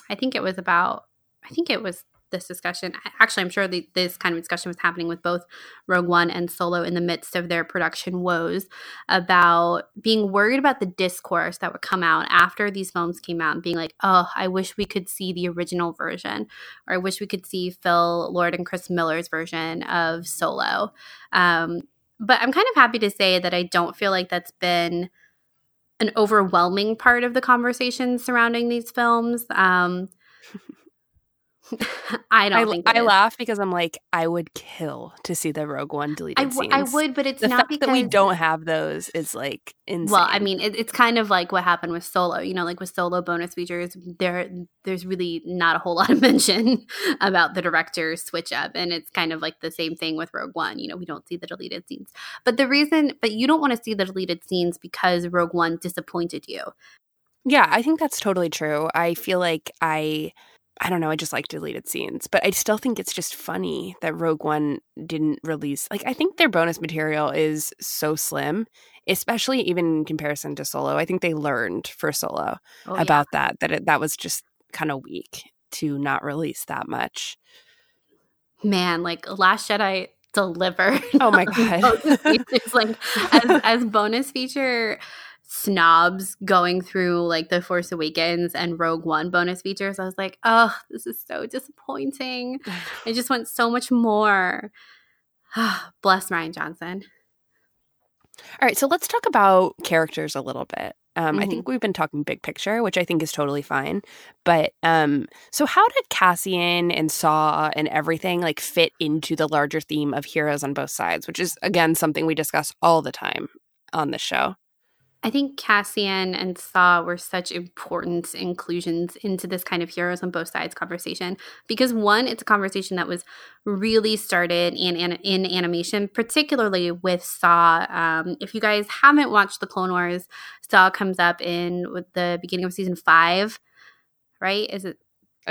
I think it was about I think it was this discussion. Actually, I'm sure the, this kind of discussion was happening with both Rogue One and Solo in the midst of their production woes about being worried about the discourse that would come out after these films came out and being like, oh, I wish we could see the original version, or I wish we could see Phil Lord and Chris Miller's version of Solo. Um, but I'm kind of happy to say that I don't feel like that's been an overwhelming part of the conversation surrounding these films. Um, I don't I, think I laugh because I'm like I would kill to see the Rogue One deleted I, w- scenes. I would, but it's the not fact because that we don't have those is like insane. Well, I mean, it, it's kind of like what happened with Solo. You know, like with Solo bonus features, there there's really not a whole lot of mention about the director's switch up, and it's kind of like the same thing with Rogue One. You know, we don't see the deleted scenes, but the reason, but you don't want to see the deleted scenes because Rogue One disappointed you. Yeah, I think that's totally true. I feel like I I don't know, I just like deleted scenes, but I still think it's just funny that Rogue One didn't release. Like, I think their bonus material is so slim, especially even in comparison to Solo. I think they learned for Solo oh, about yeah. that, that it, that was just kind of weak to not release that much. Man, like Last Jedi delivered. Oh my god! it's like as, as bonus feature snobs going through like the Force Awakens and Rogue One bonus features, I was like, oh, this is so disappointing. I just want so much more. Bless Rian Johnson. All right, so let's talk about characters a little bit. Um, mm-hmm. I think we've been talking big picture, which I think is totally fine. But um, so, how did Cassian and Saw and everything like fit into the larger theme of heroes on both sides, which is again something we discuss all the time on this show? I think Cassian and Saw were such important inclusions into this kind of heroes on both sides conversation because one, it's a conversation that was really started in in, animation, particularly with Saw. Um, if you guys haven't watched the Clone Wars, Saw comes up in the beginning of season five, right? Is it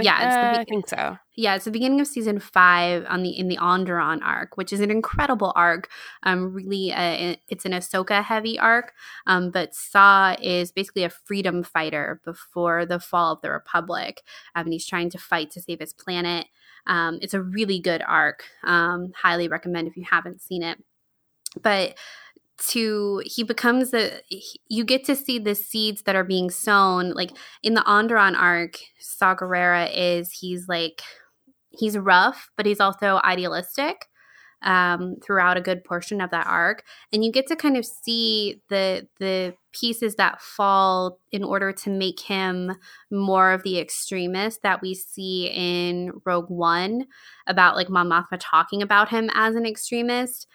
yeah, uh, be- I think so. Yeah, it's the beginning of season five on the in the Onderon arc, which is an incredible arc. Um, really, uh, it's an Ahsoka heavy arc. Um, but Saw is basically a freedom fighter before the fall of the Republic, um, and he's trying to fight to save his planet. Um, it's a really good arc. Um, highly recommend if you haven't seen it. But to he becomes a you get to see the seeds that are being sown like in the Onderon arc Saw is he's like he's rough but he's also idealistic um, throughout a good portion of that arc. And you get to kind of see the the pieces that fall in order to make him more of the extremist that we see in Rogue One about like Mon talking about him as an extremist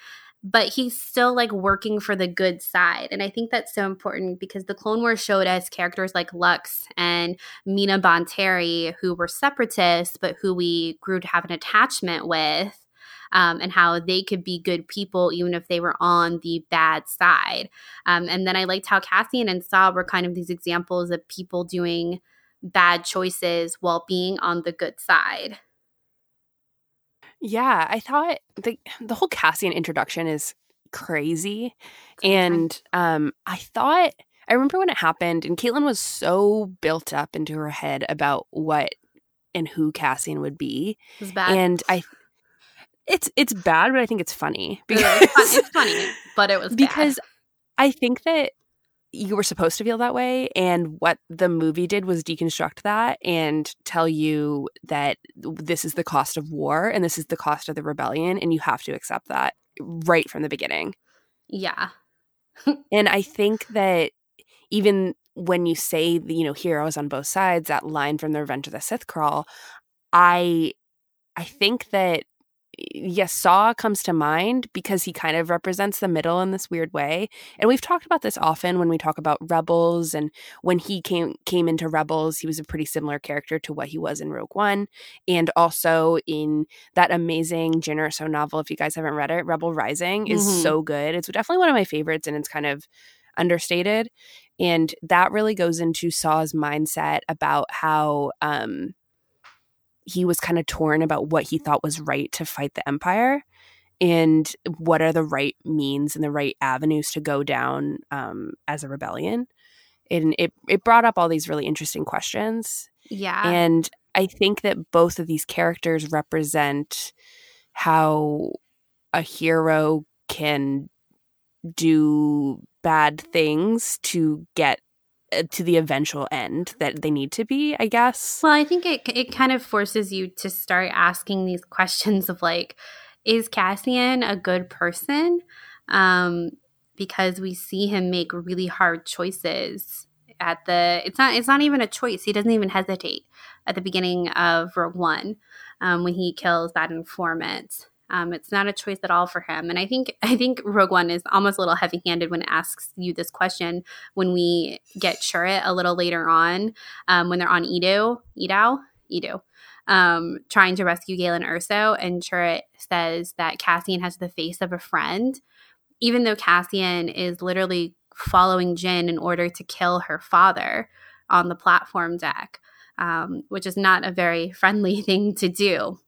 but he's still like working for the good side. And I think that's so important because the Clone Wars showed us characters like Lux and Mina Bonteri who were separatists, but who we grew to have an attachment with. Um, and how they could be good people even if they were on the bad side. Um, and then I liked how Cassian and Saw were kind of these examples of people doing bad choices while being on the good side. Yeah, I thought the the whole Cassian introduction is crazy, and um, I thought I remember when it happened, and Caitlin was so built up into her head about what and who Cassian would be, It was bad. and I. It's it's bad, but I think it's funny fun- it's funny, but it was bad. because I think that you were supposed to feel that way and what the movie did was deconstruct that and tell you that this is the cost of war and this is the cost of the rebellion and you have to accept that right from the beginning. yeah, And I think that even when you say you know heroes on both sides that line from the Revenge of the Sith crawl, I I think that yes, Saw comes to mind because he kind of represents the middle in this weird way. And we've talked about this often when we talk about Rebels and when he came came into Rebels, he was a pretty similar character to what he was in Rogue One and also in that amazing Jyn Erso novel if you guys haven't read it, Rebel Rising is Mhm. so good. It's definitely one of my favorites and it's kind of understated and that really goes into Saw's mindset about how um he was kind of torn about what he thought was right to fight the empire and what are the right means and the right avenues to go down um, as a rebellion. And it, it brought up all these really interesting questions. Yeah, and i think that both of these characters represent how a hero can do bad things to get to the eventual end that they need to be i guess Well, I think it it kind of forces you to start asking these questions of like, is Cassian a good person? Um, because we see him make really hard choices at the. It's not. It's not even a choice. He doesn't even hesitate at the beginning of Rogue One um, when he kills that informant. Um, it's not a choice at all for him, and I think I think Rogue One is almost a little heavy-handed when it asks you this question. When we get Chirrut a little later on, um, when they're on Eadu, Eadu, Eadu, um, trying to rescue Galen Erso, and Chirrut says that Cassian has the face of a friend, even though Cassian is literally following Jyn in order to kill her father on the platform deck, um, which is not a very friendly thing to do.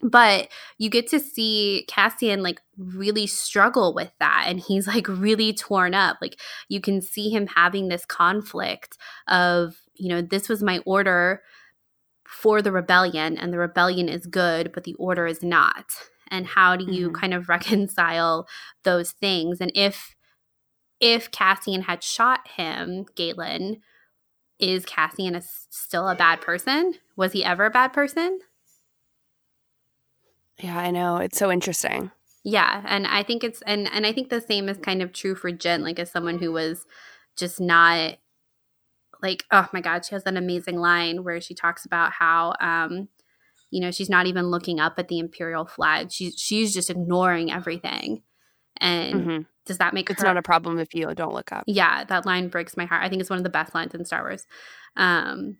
But you get to see Cassian like really struggle with that, and he's like really torn up. Like you can see him having this conflict of, you know, this was my order for the rebellion, and the rebellion is good, but the order is not. And how do you Mhm. kind of reconcile those things? And if if Cassian had shot him, Galen, is Cassian a, still a bad person? Was he ever a bad person? Yeah i know it's so interesting Yeah, and I think it's and and I think the same is kind of true for Jyn, like as someone who was just not like oh my god, she has an amazing line where she talks about how um you know, she's not even looking up at the imperial flag. She's she's just ignoring everything. And Mhm. does that make it's her not a problem if you don't look up yeah, that line breaks my heart. I think it's one of the best lines in Star Wars. Um,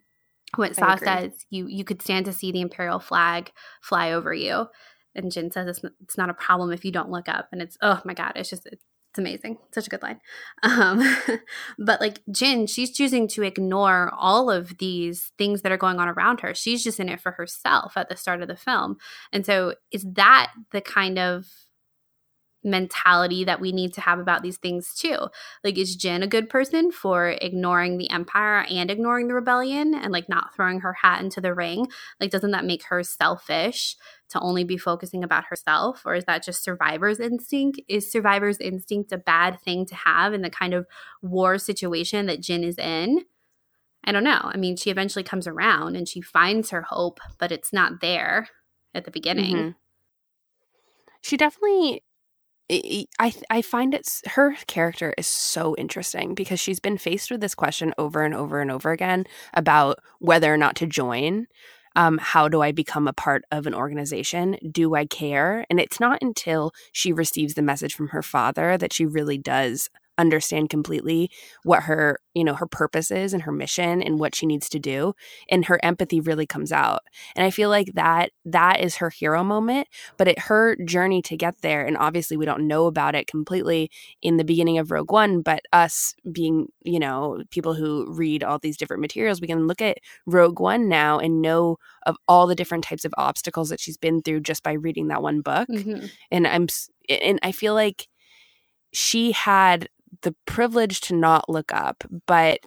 what I Saw says, you you could stand to see the imperial flag fly over you, and Jyn says it's, it's not a problem if you don't look up. And it's oh my god, it's just it's amazing, such a good line. Um, but like Jyn, she's choosing to ignore all of these things that are going on around her. She's just in it for herself at the start of the film, and so is that the kind of mentality that we need to have about these things too. Like, is Jyn a good person for ignoring the empire and ignoring the rebellion and like not throwing her hat into the ring? Like, doesn't that make her selfish to only be focusing about herself? Or is that just survivor's instinct? Is survivor's instinct a bad thing to have in the kind of war situation that Jyn is in? I don't know. I mean, she eventually comes around and she finds her hope, but it's not there at the beginning. Mhm. She definitely I I find it her character is so interesting because she's been faced with this question over and over and over again about whether or not to join. Um, how do I become a part of an organization? Do I care? And it's not until she receives the message from her father that she really does understand completely what her you know her purpose is and her mission and what she needs to do and her empathy really comes out and i feel like that that is her hero moment but it her journey to get there and obviously we don't know about it completely in the beginning of rogue one but us being you know people who read all these different materials we can look at rogue one now and know of all the different types of obstacles that she's been through just by reading that one book mm-hmm. and i'm and i feel like she had the privilege to not look up, but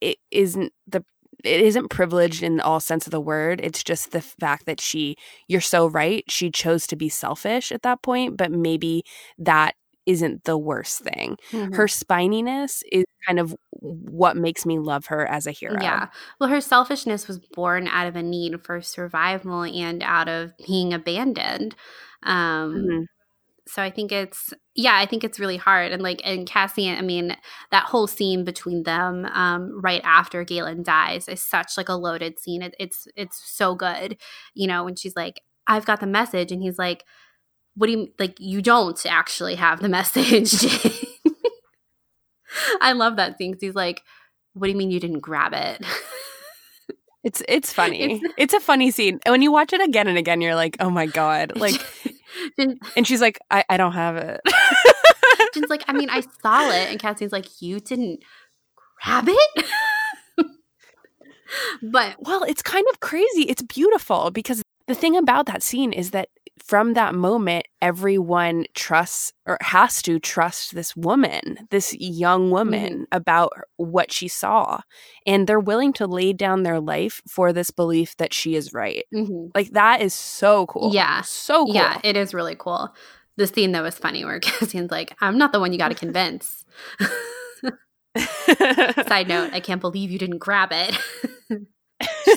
it isn't the it isn't privileged in all sense of the word. It's just the fact that she you're so right. She chose to be selfish at that point, but maybe that isn't the worst thing. Mm-hmm. Her spininess is kind of what makes me love her as a hero. Yeah. Well, her selfishness was born out of a need for survival and out of being abandoned. Um, mm-hmm so I think it's yeah, I think it's really hard. And like and Cassian, I mean, that whole scene between them um, right after Galen dies is such like a loaded scene. It, it's it's so good, you know. When she's like, "I've got the message," and he's like, "What do you like? You don't actually have the message." I love that scene because he's like, "What do you mean you didn't grab it?" It's it's funny. It's, it's, a funny scene. And when you watch it again and again, you're like, oh my God. Like and she's like, I, I don't have it. Jyn's like, I mean, I saw it. And Cassian's like, you didn't grab it? but well, it's kind of crazy. It's beautiful because the thing about that scene is that from that moment, everyone trusts or has to trust this woman, this young woman, mm-hmm. about what she saw. And they're willing to lay down their life for this belief that she is right. Mm-hmm. Like, that is so cool. Yeah. So cool. Yeah, it is really cool. The scene that was funny where Cassian's like, I'm not the one you got to convince. Side note, I can't believe you didn't grab it.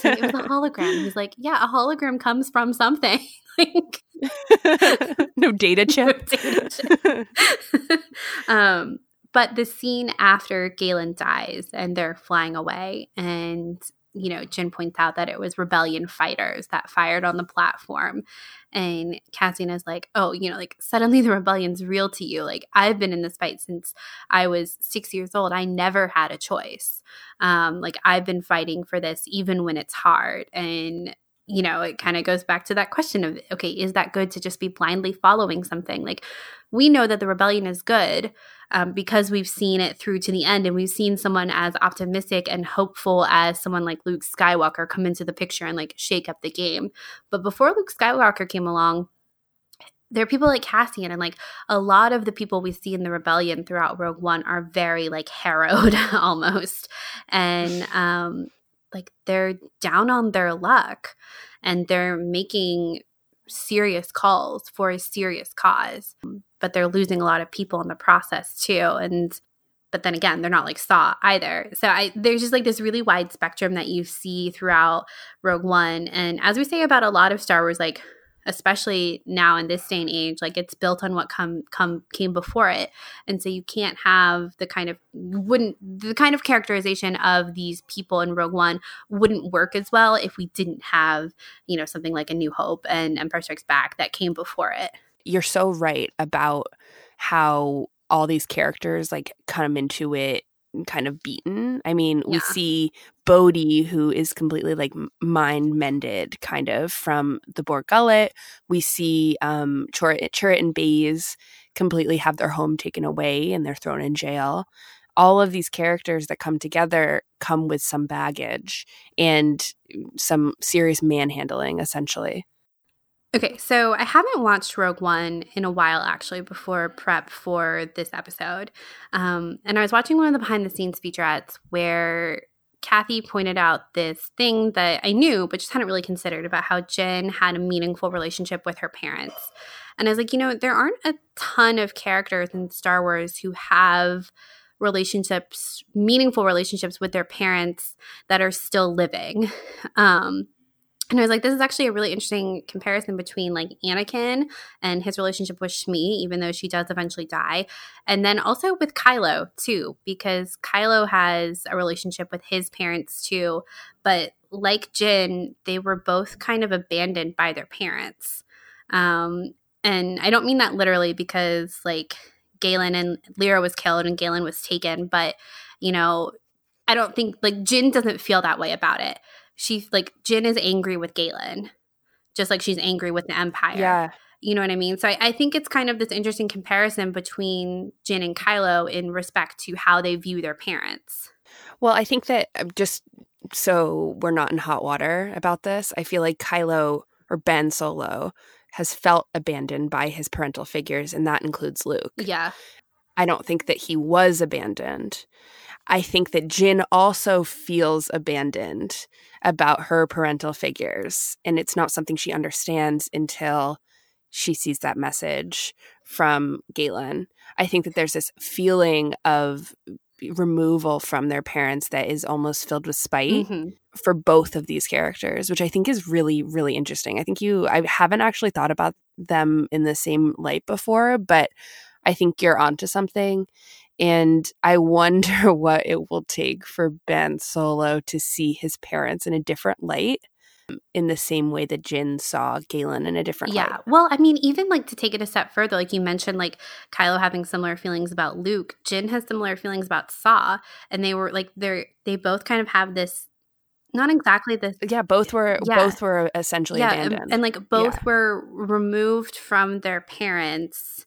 Like, it was a hologram. He's like, yeah, a hologram comes from something. like, no data chip. No data chip. um, but the scene after Galen dies and they're flying away, and you know, Jyn points out that it was rebellion fighters that fired on the platform. And Cassian is like, oh, you know, like suddenly the rebellion's real to you. Like, I've been in this fight since I was six years old. I never had a choice. Um, like, I've been fighting for this even when it's hard. And you know, it kind of goes back to that question of, okay, is that good to just be blindly following something? Like, we know that the rebellion is good um, because we've seen it through to the end and we've seen someone as optimistic and hopeful as someone like Luke Skywalker come into the picture and like shake up the game. But before Luke Skywalker came along, there are people like Cassian and like a lot of the people we see in the rebellion throughout Rogue One are very like harrowed almost. And um like they're down on their luck and they're making serious calls for a serious cause but they're losing a lot of people in the process too and but then again they're not like saw either. So i there's just like this really wide spectrum that you see throughout rogue one and as we say about a lot of star wars like especially now in this day and age like it's built on what come come came before it and so you can't have the kind of wouldn't the kind of characterization of these people in rogue one wouldn't work as well if we didn't have you know something like a new hope and empire strikes back that came before it you're so right about how all these characters like come into it kind of beaten. I mean, yeah. we see Bodhi, who is completely like mind mended, kind of from the Bor Gullet. We see um, and Baze completely have their home taken away and they're thrown in jail. All of these characters that come together come with some baggage and some serious manhandling, essentially. Okay, so I haven't watched Rogue One in a while actually before prep for this episode. Um, and I was watching one of the behind the scenes featurettes where Kathy pointed out this thing that I knew, but just hadn't really considered about how Jyn had a meaningful relationship with her parents. And I was like, you know, there aren't a ton of characters in Star Wars who have relationships, meaningful relationships with their parents that are still living. Um, and I was like, this is actually a really interesting comparison between like Anakin and his relationship with Shmi, even though she does eventually die. And then also with Kylo, too, because Kylo has a relationship with his parents, too. But like Jyn, they were both kind of abandoned by their parents. Um, and I don't mean that literally because, like, Galen and Lyra was killed and Galen was taken. But, you know, I don't think like Jyn doesn't feel that way about it. She like Jyn is angry with Galen, just like she's angry with the Empire. Yeah. You know what I mean? So I, I think it's kind of this interesting comparison between Jyn and Kylo in respect to how they view their parents. Well, I think that uh, just so we're not in hot water about this, I feel like Kylo or Ben Solo has felt abandoned by his parental figures, and that includes Luke. Yeah. I don't think that he was abandoned. I think that Jyn also feels abandoned about her parental figures, and it's not something she understands until she sees that message from Galen. I think that there's this feeling of removal from their parents that is almost filled with spite Mm-hmm. for both of these characters, which I think is really, really interesting. I think you, I haven't actually thought about them in the same light before, but I think you're onto something. And I wonder what it will take for Ben Solo to see his parents in a different light um, in the same way that Jyn saw Galen in a different Yeah. light. Well, I mean, even like to take it a step further, like you mentioned, like Kylo having similar feelings about Luke, Jyn has similar feelings about Saw, and they were like they're they both kind of have this, not exactly this. Yeah, both were Yeah. both were essentially Yeah, and, abandoned. and like both Yeah. were removed from their parents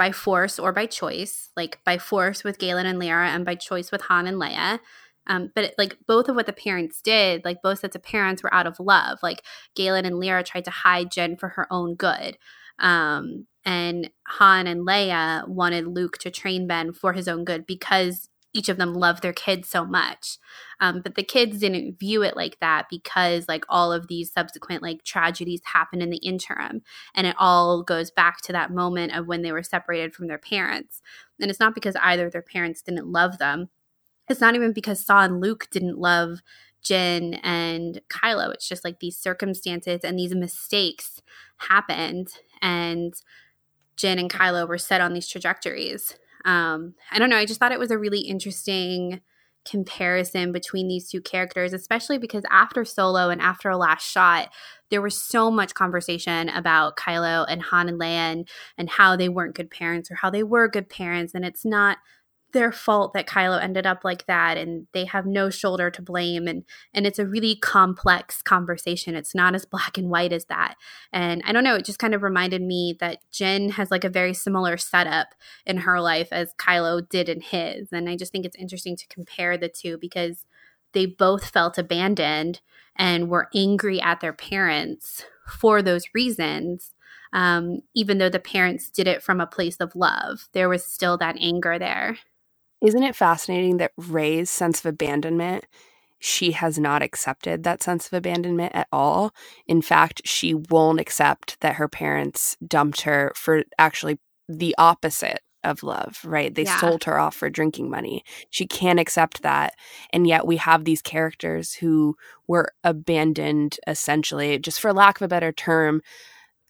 by force or by choice, like by force with Galen and Lyra, and by choice with Han and Leia. Um, but like both of what the parents did, like both sets of parents were out of love. Like Galen and Lyra tried to hide Jyn for her own good. Um, and Han and Leia wanted Luke to train Ben for his own good because each of them loved their kids so much. Um, but the kids didn't view it like that because like all of these subsequent like tragedies happened in the interim. And it all goes back to that moment of when they were separated from their parents. And it's not because either of their parents didn't love them it's not even because Saw and Luke didn't love Jyn and Kylo. It's just like these circumstances and these mistakes happened, and Jyn and Kylo were set on these trajectories. Um, I don't know. I just thought it was a really interesting comparison between these two characters, especially because after Solo and after last shot, there was so much conversation about Kylo and Han and Leia and, and how they weren't good parents or how they were good parents. And it's not their fault that Kylo ended up like that and they have no shoulder to blame and and it's a really complex conversation. It's not as black and white as that. And I don't know, it just kind of reminded me that Jyn has like a very similar setup in her life as Kylo did in his. And I just think it's interesting to compare the two because they both felt abandoned and were angry at their parents for those reasons. Um, even though the parents did it from a place of love, there was still that anger there. Isn't it fascinating that Rey's sense of abandonment, she has not accepted that sense of abandonment at all? In fact, she won't accept that her parents dumped her for actually the opposite of love, right? They Yeah. sold her off for drinking money. She can't accept that. And yet we have these characters who were abandoned essentially, just for lack of a better term,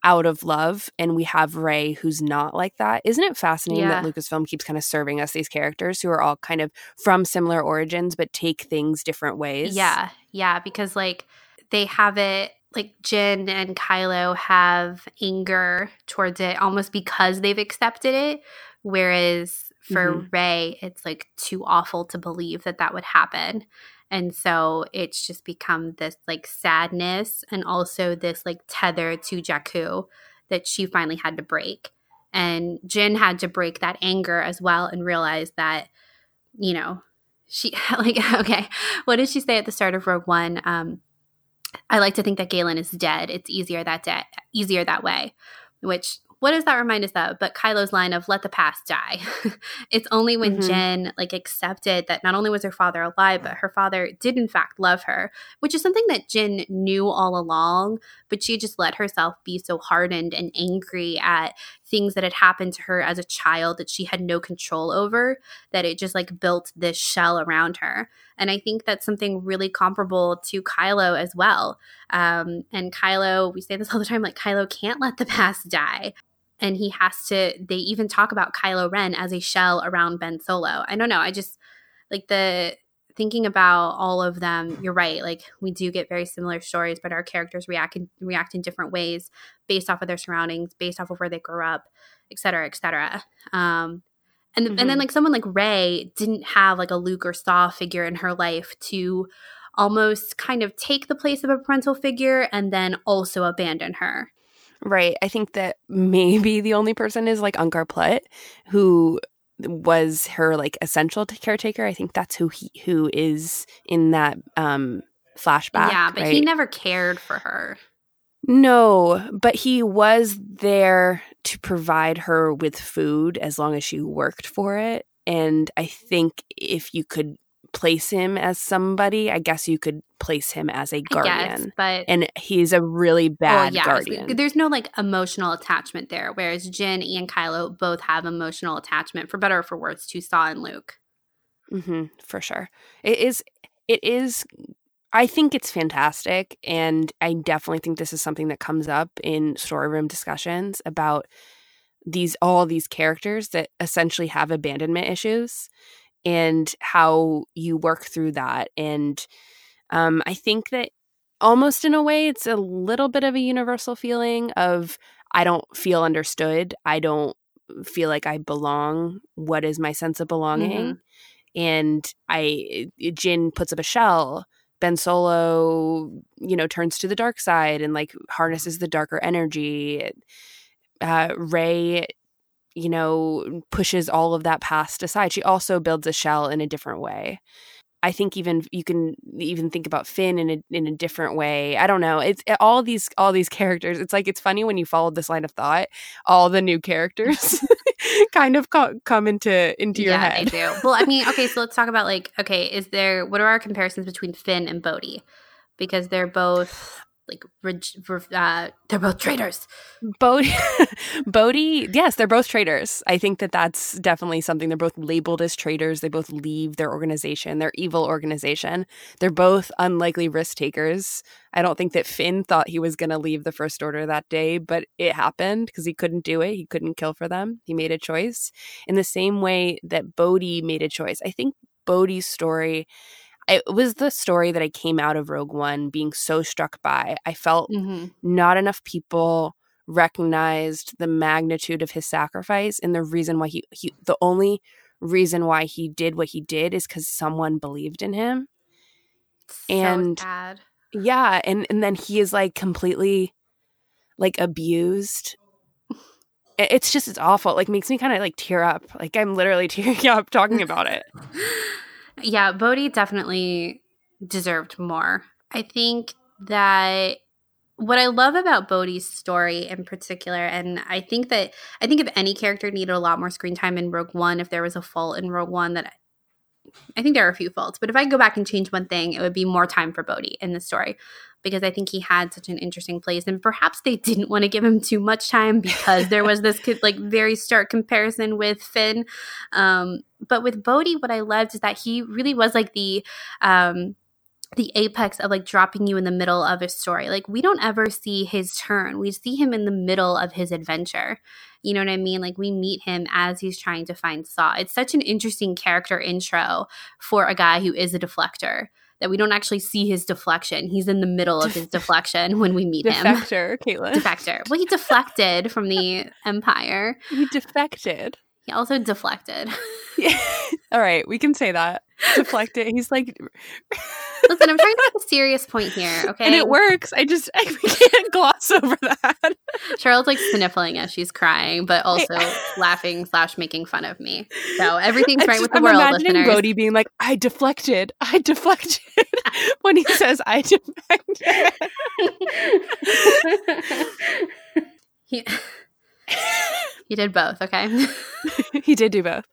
out of love and we have Rey who's not like that. Isn't it fascinating that Yeah. Lucasfilm keeps kind of serving us these characters who are all kind of from similar origins but take things different ways? Yeah, yeah, because like they have it like Jyn and Kylo have anger towards it almost because they've accepted it, whereas for Mhm. Rey, it's like too awful to believe that that would happen. And so it's just become this like sadness and also this like tether to Jakku that she finally had to break. And Jyn had to break that anger as well and realize that, you know, she like okay, what did she say at the start of Rogue One? Um, I like to think that Galen is dead. It's easier that day, easier that way. Which what does that remind us of? But Kylo's line of "Let the past die." it's only when Mhm. Jyn like accepted that not only was her father alive, but her father did in fact love her, which is something that Jyn knew all along, but she just let herself be so hardened and angry at things that had happened to her as a child that she had no control over that it just like built this shell around her. And I think that's something really comparable to Kylo as well. Um, and Kylo, we say this all the time like, Kylo can't let the past die. And he has to, they even talk about Kylo Ren as a shell around Ben Solo. I don't know. I just like the, thinking about all of them you're right like we do get very similar stories but our characters react in, react in different ways based off of their surroundings based off of where they grew up et cetera et cetera um, And, mm-hmm. and then mm-hmm. like someone like Rey didn't have like a Luke or Saw figure in her life to almost kind of take the place of a parental figure and then also abandon her. Right. I think that maybe the only person is like Unkar Plutt, who was her like essential caretaker. I think that's who he who is in that um flashback. Yeah, but right? he never cared for her. No, but he was there to provide her with food as long as she worked for it. And I think if you could place him as somebody, I guess you could place him as a guardian. Guess, but and he's a really bad well, yeah, guardian. There's no like emotional attachment there, whereas Jyn and Kylo both have emotional attachment, for better or for worse, to Saw and Luke. Mm-hmm, for sure, it is. It is. I think it's fantastic, and I definitely think this is something that comes up in story room discussions about these all these characters that essentially have abandonment issues and how you work through that. And um, I think that almost in a way, it's a little bit of a universal feeling of I don't feel understood. I don't feel like I belong. What is my sense of belonging? Mm-hmm. And I, Jyn puts up a shell. Ben Solo, you know, turns to the dark side and like harnesses the darker energy. Uh, Rey you know, pushes all of that past aside. She also builds a shell in a different way. I think even you can even think about Finn in a in a different way. I don't know. It's eh, all these all these characters. It's like it's funny when you follow this line of thought. All the new characters kind of co- come into into your yeah, head. they do. Well, I mean, okay, so let's talk about like okay, is there what are our comparisons between Finn and Bodhi? Because they're both like uh, they're both traitors. Bodhi, Bodhi, yes, they're both traitors. I think that that's definitely something. They're both labeled as traitors. They both leave their organization, their evil organization. They're both unlikely risk takers. I don't think that Finn thought he was going to leave the First Order that day, but it happened because he couldn't do it. He couldn't kill for them. He made a choice in the same way that Bodhi made a choice. I think Bodhi's story it was the story that I came out of Rogue One being so struck by. I felt mm-hmm. not enough people recognized the magnitude of his sacrifice and the reason why he, he the only reason why he did what he did is because someone believed in him. So and sad. yeah, and and then he is like completely like abused it's just it's awful like makes me kind of like tear up like i'm literally tearing up talking about it Yeah, Bodhi definitely deserved more. I think that what I love about Bodhi's story in particular, and I think that I think if any character needed a lot more screen time in Rogue One, if there was a fault in Rogue One that I think there are a few faults, but if I go back and change one thing, it would be more time for Bodhi in the story because I think he had such an interesting place, and perhaps they didn't want to give him too much time because there was this like very stark comparison with Finn. Um, but with Bodhi, what I loved is that he really was like the um, the apex of like dropping you in the middle of a story. Like we don't ever see his turn. We see him in the middle of his adventure. You know what I mean? Like we meet him as he's trying to find Saw. It's such an interesting character intro for a guy who is a deflector that we don't actually see his deflection. He's in the middle of his deflection when we meet him. Defector, Caitlin. Defector. Well, he deflected from the Empire. He defected. He also deflected. Yeah. All right, we can say that. Deflected. He's like Listen, I'm trying to make a serious point here, okay? And it works. I just I can't gloss over that. Charlotte's like sniffling as she's crying, but also laughing slash making fun of me. So everything's right with the I'm world, imagining listeners. Bodhi being like, I deflected. I deflected when he says I deflected. he, he did both, okay? he did do both.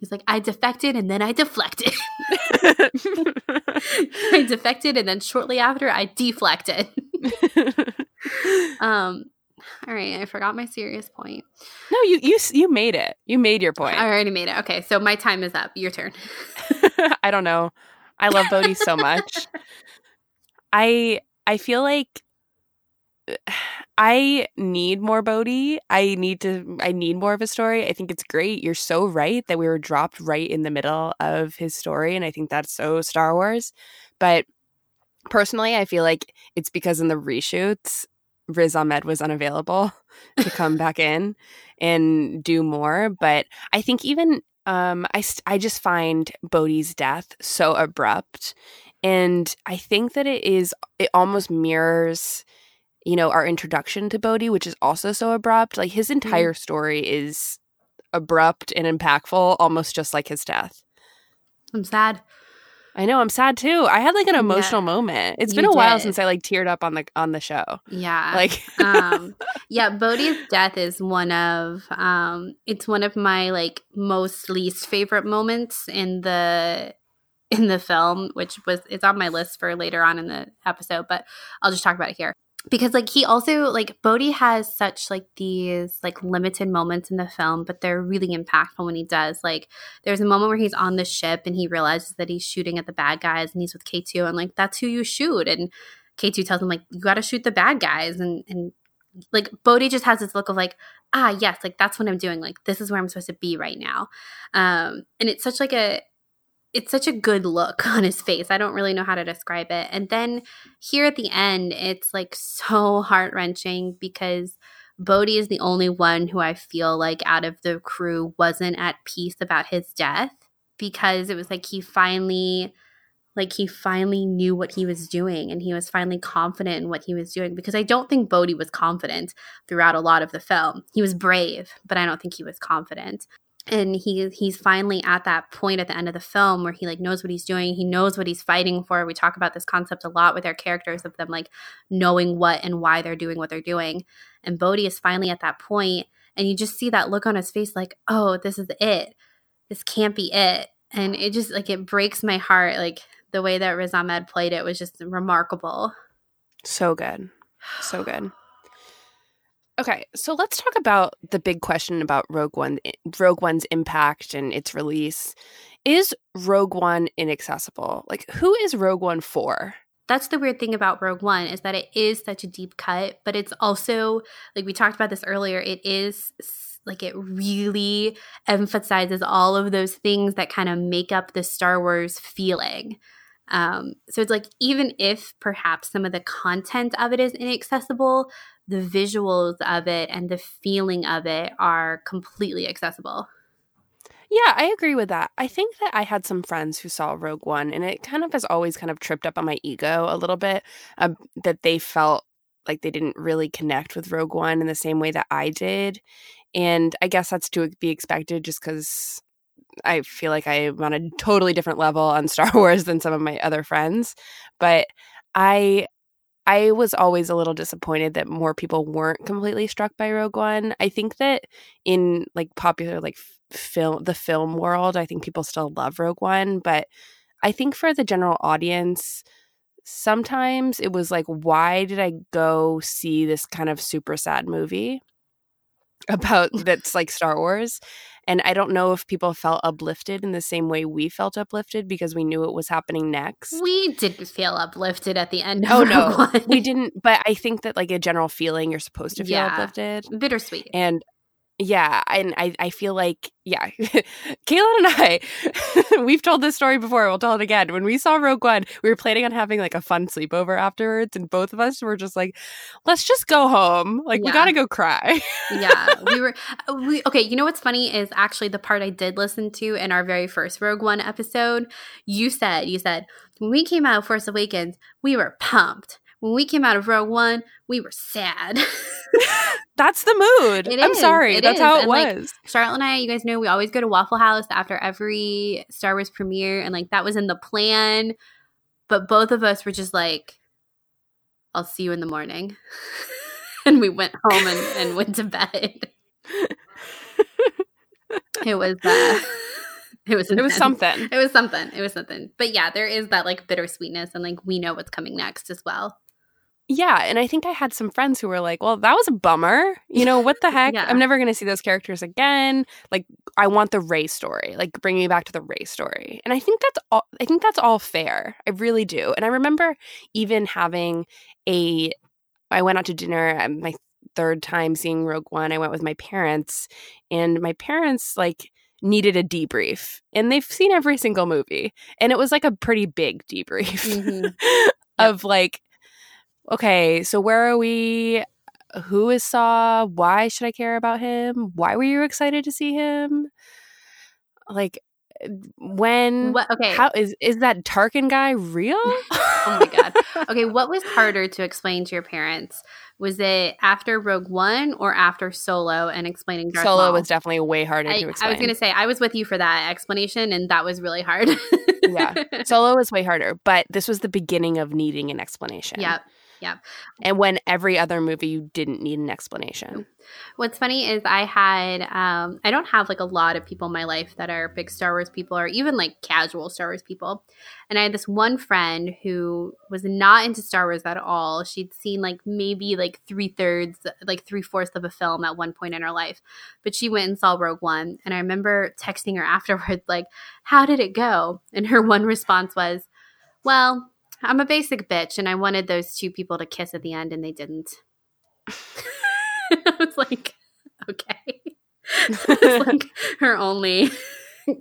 He's like, I defected and then I deflected. I defected and then shortly after I deflected. um, all right, I forgot my serious point. No, you you you made it. You made your point. I already made it. Okay, so my time is up. Your turn. I don't know. I love Bodhi so much. I I feel like I need more Bodhi. I need to I need more of a story. I think it's great. You're so right that we were dropped right in the middle of his story and I think that's so Star Wars. But personally, I feel like it's because in the reshoots Riz Ahmed was unavailable to come back in and do more. But I think even um, I I just find Bodhi's death so abrupt, and I think that it is it almost mirrors you know our introduction to Bodhi, which is also so abrupt. Like his Mm-hmm. entire story is abrupt and impactful, almost just like his death. I'm sad. I know I'm sad too. I had like an Yeah. emotional moment. It's been a while since I like teared up on the on the show. Yeah. Like um yeah bodhi's death is one of um it's one of my like most least favorite moments in the in the film which was it's on my list for later on in the episode but i'll just talk about it here because like he also like bodhi has such like these like limited moments in the film but they're really impactful when he does. Like there's a moment where he's on the ship and he realizes that he's shooting at the bad guys and he's with k2 and like that's who you shoot. And K2 tells him like you got to shoot the bad guys. And and like Bodhi just has this look of like ah yes like that's what I'm doing. Like this is where I'm supposed to be right now. Um and it's such like a it's such a good look on his face I don't really know how to describe it and then here at the end it's like so heart-wrenching because Bodhi is the only one who I feel like out of the crew wasn't at peace about his death because it was like he finally like he finally knew what he was doing and he was finally confident in what he was doing because I don't think Bodhi was confident throughout a lot of the film. He was brave, but I don't think he was confident. And he he's finally at that point at the end of the film where he like knows what he's doing, he knows what he's fighting for. We talk about this concept a lot with our characters of them like knowing what and why they're doing what they're doing. And Bodhi is finally at that point and you just see that look on his face like, "Oh, this is it. This can't be it." And it just like it breaks my heart like the way that Riz Ahmed played it was just remarkable. So good. So good. Okay, so let's talk about the big question about Rogue One Rogue One's impact and its release. Is Rogue One inaccessible? Like who is Rogue One for? That's the weird thing about Rogue One is that it is such a deep cut, but it's also like we talked about this earlier, it is like it really emphasizes all of those things that kind of make up the Star Wars feeling. Um, so it's like even if perhaps some of the content of it is inaccessible, the visuals of it and the feeling of it are completely accessible. Yeah, I agree with that. I think that I had some friends who saw Rogue One, and it kind of has always kind of tripped up on my ego a little bit um, that they felt like they didn't really connect with Rogue One in the same way that I did. And I guess that's to be expected just because I feel like I'm on a totally different level on Star Wars than some of my other friends. But I I was always a little disappointed that more people weren't completely struck by Rogue One. I think that in like popular like film the film world, I think people still love Rogue One, but I think for the general audience sometimes it was like why did I go see this kind of super sad movie about that's like Star Wars? And I don't know if people felt uplifted in the same way we felt uplifted because we knew it was happening next. We didn't feel uplifted at the end oh, of Oh no, One. we didn't. But I think that like a general feeling, you're supposed to feel Yeah. uplifted, Bittersweet. and yeah, and I I feel like yeah, Kaylin and I, we've told this story before. We'll tell it again. When we saw Rogue One, we were planning on having like a fun sleepover afterwards, and both of us were just like, let's just go home. Like we gotta go cry. yeah, we were uh, we okay, you know what's funny is actually the part I did listen to in our very first Rogue One episode. You said you said when we came out of Force Awakens, we were pumped. When we came out of Rogue One, we were sad. That's the mood. It I'm is, sorry. That's is. how it And, like, was. Charlotte and I, you guys know, we always go to Waffle House after every Star Wars premiere, and like that was in the plan. But both of us were just like, "I'll see you in the morning," and we went home and, and went to bed. it was, uh, it was, it was something. It was something. It was something. But yeah, there is that like bittersweetness, and like we know what's coming next as well. Yeah, and I think I had some friends who were like, "Well, that was a bummer. You know what the heck? Yeah. I'm never going to see those characters again. Like, I want the Rey story. Like, bring me back to the Rey story." And I think that's all. I think that's all fair. I really do. And I remember even having a. I went out to dinner at my third time seeing Rogue One. I went with my parents, and my parents like needed a debrief, and they've seen every single movie, and it was like a pretty big debrief Mhm. of like okay, so where are we who is Saw? Why should I care about him? Why were you excited to see him? Like when What, okay. how is is that Tarkin guy real? oh my god. Okay, what was harder to explain to your parents? Was it after Rogue One or after Solo and explaining Darth Solo Maul? was definitely way harder I, to explain I was gonna say I was with you for that explanation, and that was really hard. Yeah. Solo was way harder, but this was the beginning of needing an explanation. Yep. And when every other movie you didn't need an explanation. What's funny is I had um, I don't have like a lot of people in my life that are big Star Wars people or even like casual Star Wars people. And I had this one friend who was not into Star Wars at all. She'd seen like maybe like three thirds, like three fourths of a film at one point in her life. But she went and saw Rogue One. And I remember texting her afterwards, like, how did it go? And her one response was, Well, I'm a basic bitch and I wanted those two people to kiss at the end and they didn't. I was like, okay. Like her only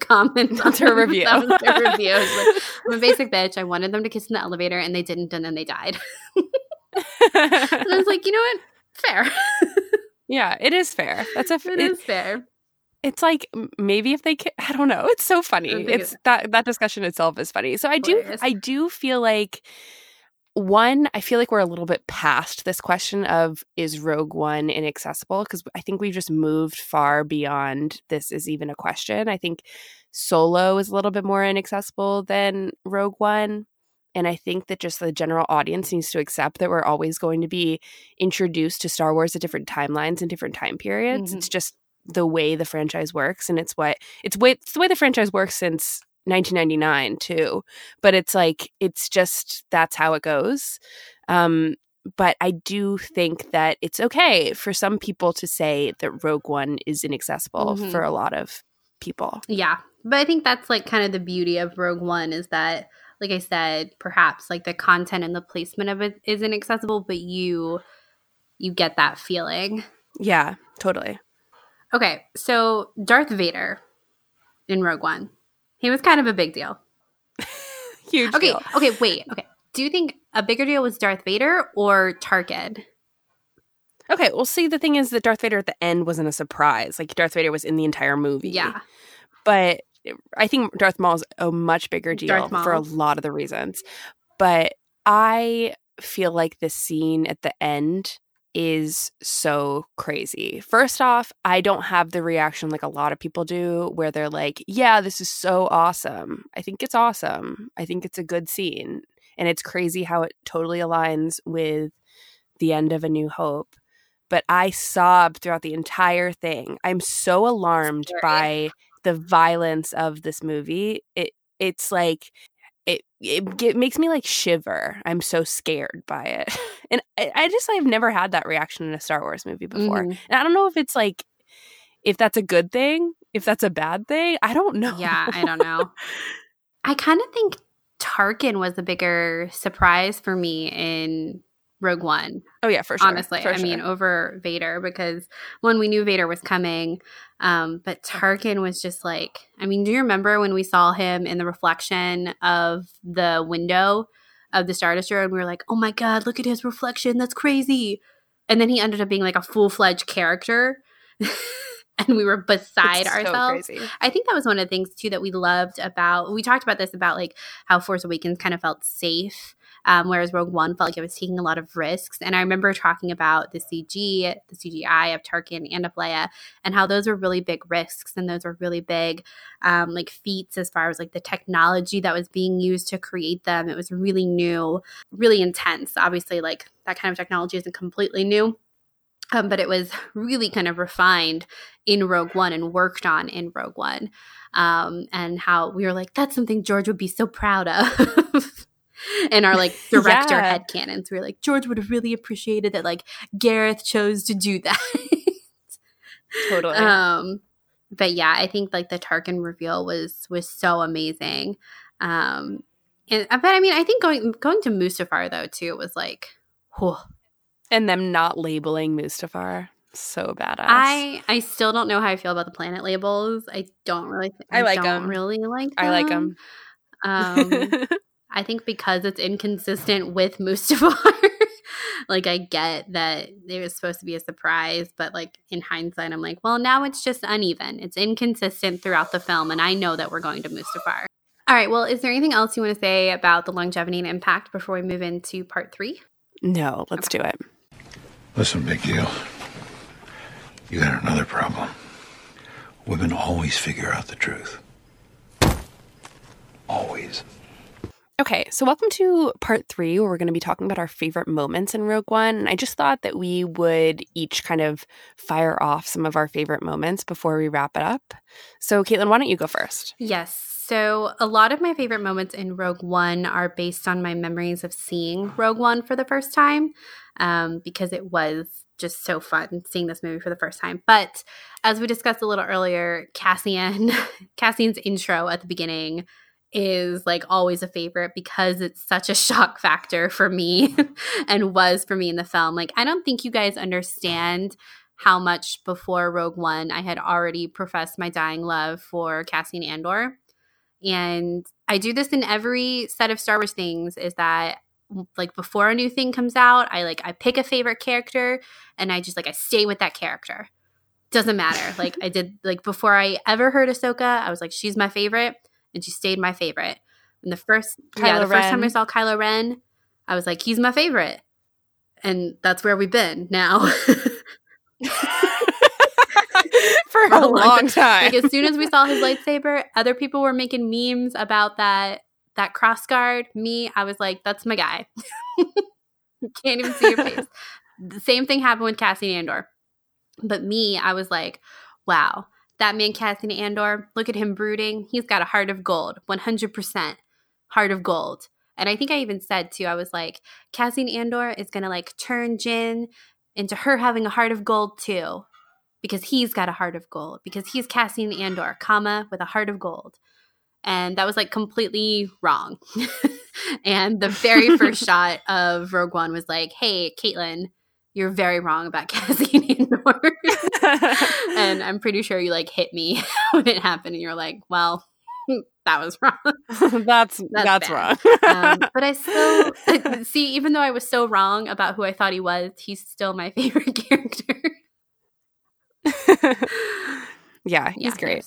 comment. That's her review. That was her review. Was like, I'm a basic bitch. I wanted them to kiss in the elevator and they didn't, and then they died. And I was like, you know what? Fair. yeah, it is fair. That's a It it, is fair. It's like maybe if they ca- I don't know. It's so funny. It's that that discussion itself is funny. So I do I do feel like one, I feel like we're a little bit past this question of is Rogue One inaccessible because I think we've just moved far beyond this is even a question. I think Solo is a little bit more inaccessible than Rogue One. And I think that just the general audience needs to accept that we're always going to be introduced to Star Wars at different timelines and different time periods. Mhm. It's just the way the franchise works, and it's what it's way it's the way the franchise works since 1999 too. But it's like it's just that's how it goes. Um, but I do think that it's okay for some people to say that Rogue One is inaccessible Mhm. for a lot of people. Yeah. But I think that's like kind of the beauty of Rogue One is that, like I said, perhaps like the content and the placement of it is inaccessible but you you get that feeling. Yeah, totally. Okay, so Darth Vader in Rogue One. He was kind of a big deal. Huge. Okay, deal. okay, okay, wait. Okay. Do you think a bigger deal was Darth Vader or Tarkin? Okay, well, see, the thing is that Darth Vader at the end wasn't a surprise. Like Darth Vader was in the entire movie. Yeah. but I think Darth Maul is a much bigger deal for a lot of the reasons. But I feel like the scene at the end is so crazy. First off, I don't have the reaction like a lot of people do where they're like, "Yeah, this is so awesome." I think it's awesome. I think it's a good scene, and it's crazy how it totally aligns with the end of A New Hope. But I sobbed throughout the entire thing. I'm so alarmed by the violence of this movie. It it's like it it, makes me like shiver. I'm so scared by it, and I, I just I've never had that reaction in a Star Wars movie before. Mhm. And I don't know if it's like if that's a good thing, if that's a bad thing. I don't know. Yeah, I don't know. I kind of think Tarkin was a bigger surprise for me in Rogue One. oh yeah, for sure. honestly for i mean over vader because when we knew vader was coming um, but tarkin was just like i mean do you remember when we saw him in the reflection of the window of the star destroyer and we were like oh my god look at his reflection that's crazy and then he ended up being like a full-fledged character and we were beside It's so ourselves crazy. I think that was one of the things too that we loved about. We talked about this about like how Force Awakens kind of felt safe, um, whereas Rogue One felt like it was taking a lot of risks. And I remember talking about the CG, the CGI of Tarkin and of Leia, and how those were really big risks and those were really big um, like feats as far as like the technology that was being used to create them. It was really new, really intense. Obviously, like that kind of technology isn't completely new. Um, but it was really kind of refined in Rogue One and worked on in Rogue One. Um, and how we were like, that's something George would be so proud of. in our like director Yeah. head canons. We were like, George would have really appreciated that like Gareth chose to do that. Totally. um but yeah, I think like the Tarkin reveal was was so amazing. Um and but I mean I think going going to Mustafar though too was like whew. and them not labeling Mustafar. So badass. I I still don't know how I feel about the planet labels. I don't really. Th- I like don't 'em. Really like. Them. I like them. Um, I think because it's inconsistent with Mustafar. like I get that it was supposed to be a surprise, but like in hindsight, I'm like, well, now it's just uneven. It's inconsistent throughout the film, and I know that we're going to Mustafar. All right. Well, is there anything else you want to say about the longevity and impact before we move into part three? No, let's do it. Listen, big deal. You got another problem. Women always figure out the truth. Always. Okay, so welcome to part three, where we're going to be talking about our favorite moments in Rogue One. And I just thought that we would each kind of fire off some of our favorite moments before we wrap it up. So, Caitlin, why don't you go first? Yes. So, a lot of my favorite moments in Rogue One are based on my memories of seeing Rogue One for the first time um, because it was just so fun seeing this movie for the first time. But as we discussed a little earlier, Cassian, Cassian's intro at the beginning is like always a favorite because it's such a shock factor for me and was for me in the film. Like, I don't think you guys understand how much before Rogue One I had already professed my dying love for Cassian Andor. And I do this in every set of Star Wars things is that like before a new thing comes out, I like I pick a favorite character and I just like I stay with that character. Doesn't matter. like I did like before I ever heard Ahsoka, I was like, she's my favorite and she stayed my favorite. And the first Kylo yeah, the Ren. first time I saw Kylo Ren, I was like, he's my favorite. And that's where we've been now. For a, a long time. Like as soon as we saw his lightsaber, other people were making memes about that that cross guard. Me, I was like, that's my guy. Can't even see your face. the same thing happened with Cassian Andor. But me, I was like, wow, that man Cassian Andor, look at him brooding. He's got a heart of gold, 100% heart of gold. And I think I even said too, I was like, Cassian Andor is going to like turn Jyn into her having a heart of gold too. Because he's got a heart of gold. Because he's Cassian Andor, comma, with a heart of gold. And that was like completely wrong. and the very first shot of Rogue One was like, hey, Caitlin, you're very wrong about Cassian Andor. and I'm pretty sure you like hit me when it happened and you're like, well, that was wrong. that's that's, that's wrong. um, but I still see, even though I was so wrong about who I thought he was, he's still my favorite character. yeah, he's yeah, great.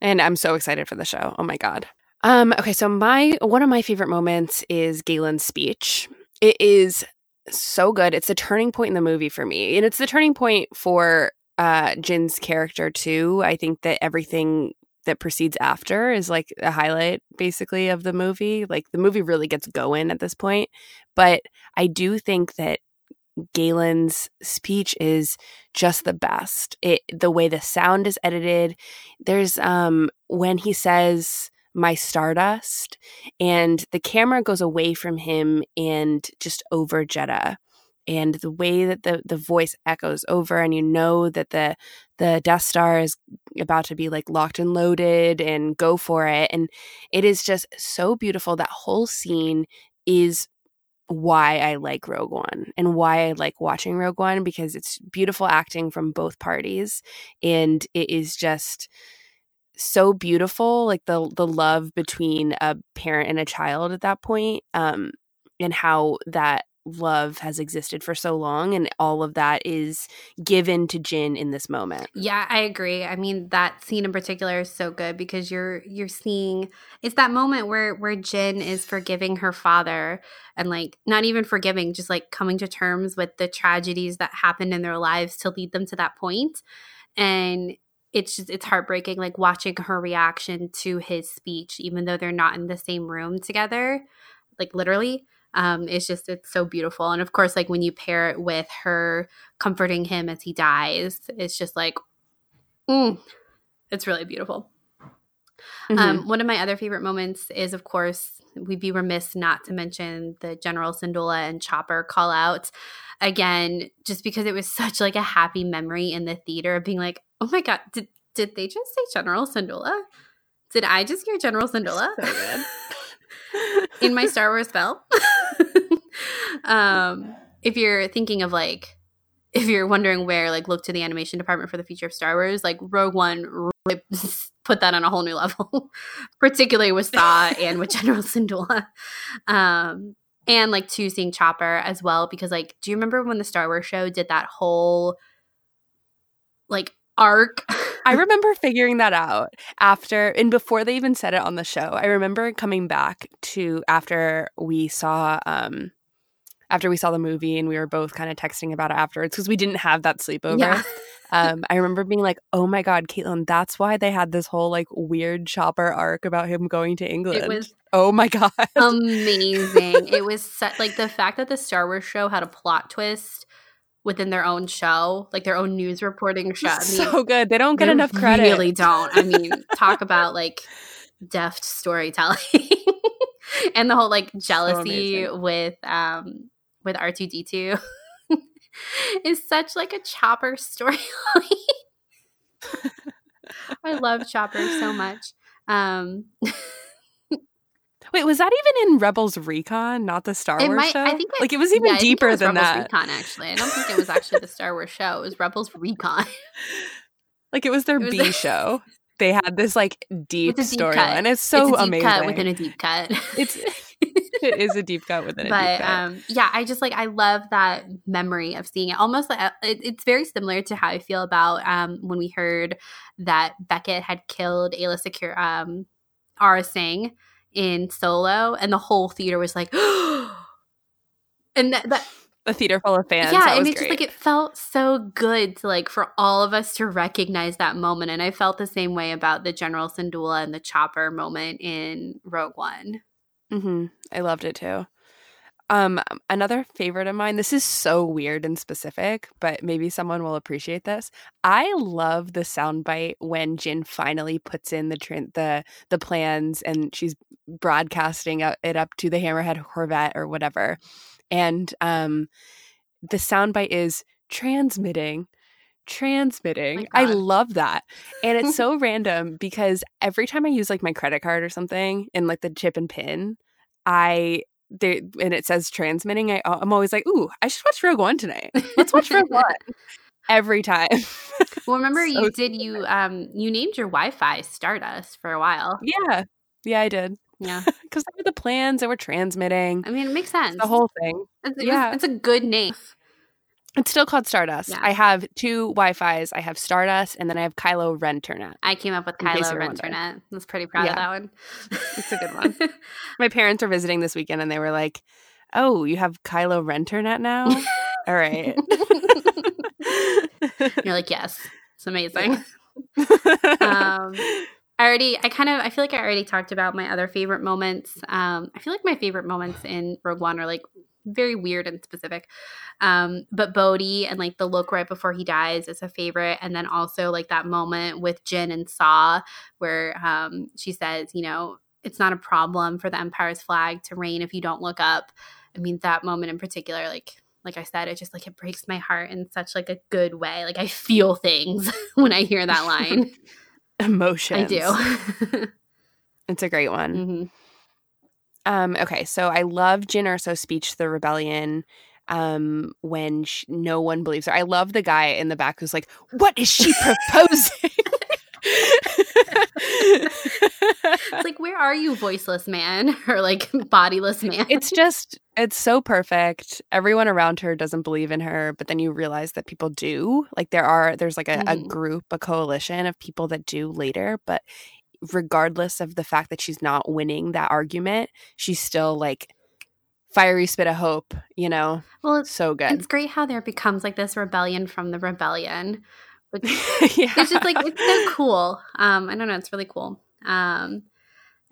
And I'm so excited for the show. Oh my god. Um, okay, so my one of my favorite moments is Galen's speech. It is so good. It's the turning point in the movie for me. And it's the turning point for uh Jyn's character too. I think that everything that proceeds after is like a highlight basically of the movie. Like the movie really gets going at this point. But I do think that Galen's speech is just the best. It the way the sound is edited. There's um when he says my stardust and the camera goes away from him and just over Jedha and the way that the the voice echoes over and you know that the the Death Star is about to be like locked and loaded and go for it. And it is just so beautiful. That whole scene is why I like Rogue One and why I like watching Rogue One because it's beautiful acting from both parties. And it is just so beautiful like the the love between a parent and a child at that point um and how that love has existed for so long and all of that is given to Jyn in this moment. Yeah, I agree. I mean that scene in particular is so good because you're you're seeing it's that moment where where Jyn is forgiving her father and like not even forgiving just like coming to terms with the tragedies that happened in their lives to lead them to that point. And it's just it's heartbreaking like watching her reaction to his speech even though they're not in the same room together like literally um it's just it's so beautiful and of course like when you pair it with her comforting him as he dies it's just like mm, it's really beautiful mm-hmm. um one of my other favorite moments is of course we'd be remiss not to mention the general syndulla and chopper call out again just because it was such like a happy memory in the theater of being like oh my god, did did they just say General Syndulla? Did I just hear General Syndulla? So in my Star Wars spell. um, if you're thinking of like, if you're wondering where, like, look to the animation department for the future of Star Wars, like Rogue One really put that on a whole new level, particularly with Saw and with General Syndulla. Um, and like to seeing Chopper as well because like do you remember when the Star Wars show did that whole like arc? I remember figuring that out after and before they even said it on the show. I remember coming back to after we saw um after we saw the movie and we were both kind of texting about it afterwards because we didn't have that sleepover. Yeah. Um, I remember being like, "Oh my god, Caitlin, that's why they had this whole like weird chopper arc about him going to England." It was oh my god, amazing. it was set, like the fact that the Star Wars show had a plot twist within their own show, like their own news reporting show. I mean, so good. They don't get they enough credit. Really don't. I mean, talk about like deft storytelling and the whole like jealousy amazing. with um with R two D two is such like a Chopper storyline. I love Chopper so much. Um, Wait, was that even in Rebels Recon, not the Star it Wars might. show? I think it, like it was even yeah, I think it deeper was than Rebels that. Recon, actually, I don't think it was actually the Star Wars show. It was Rebels Recon. Like it was their It was B a- show. They had this like deep It's a deep storyline. It's so it's a deep amazing. cut within a deep cut. It's it is a deep cut within a but deep cut. um yeah i just like i love that memory of seeing it almost like it, it's very similar to how i feel about um when we heard that beckett had killed Aayla Secura um Aurra Sing in solo and the whole theater was like and that, that a theater full of fans. yeah and was it's just like it felt so good to like for all of us to recognize that moment and i felt the same way about the general Syndulla and the chopper moment in rogue one hmm I loved it too. Um, another favorite of mine. This is so weird and specific, but maybe someone will appreciate this. I love the soundbite when Jyn finally puts in the tran the the plans and she's broadcasting it up to the Hammerhead Corvette or whatever, and um, the soundbite is transmitting. Transmitting. I love that. And it's so random because every time I use like my credit card or something and like the chip and pin, I they and it says transmitting. I I'm always like, ooh, I should watch Rogue One tonight. Let's watch Rogue One every time. Well, remember So you did you um you named your Wi-Fi Stardust for a while. yeah, yeah, I did Yeah, because they were the plans. that were transmitting I mean it makes sense. the whole thing. it's, it was- yeah. it's a good name. It's still called Stardust. Yeah. I have two Wi-Fi's. I have Stardust, and then I have Kylo Ren Turnet. I came up with Kylo you're Ren wondering. I was pretty proud Yeah. of that one. It's a good one. My parents were visiting this weekend, and they were like, "Oh, you have Kylo Ren Turnet now? All right." You're like, yes, it's amazing. um, I already, I kind of, I feel like I already talked about my other favorite moments. Um, I feel like my favorite moments in Rogue One are like very weird and specific. Um, but Bodhi and like the look right before he dies is a favorite. And then also like that moment with Jyn and Saw where um, she says, you know, it's not a problem for the Empire's flag to reign if you don't look up. I mean, that moment in particular, like, like I said, it just like it breaks my heart in such like a good way. Like I feel things when I hear that line. Emotion. I do. It's a great one. Mhm. Um, okay, so I love Jyn Erso's speech to the rebellion um, when sh- no one believes her. I love the guy in the back who's like, "What is she proposing?" It's like, where are you, voiceless man, or like bodiless man? it's just it's so perfect. Everyone around her doesn't believe in her, but then you realize that people do. Like there are there's like a, a Mhm. group, a coalition of people that do later, but regardless of the fact that she's not winning that argument, she's still like fiery spit of hope, you know. well, it's, So good. it's great how there becomes like this rebellion from the rebellion. Which yeah. it's just like it's so cool. Um, I don't know, it's really cool. Um,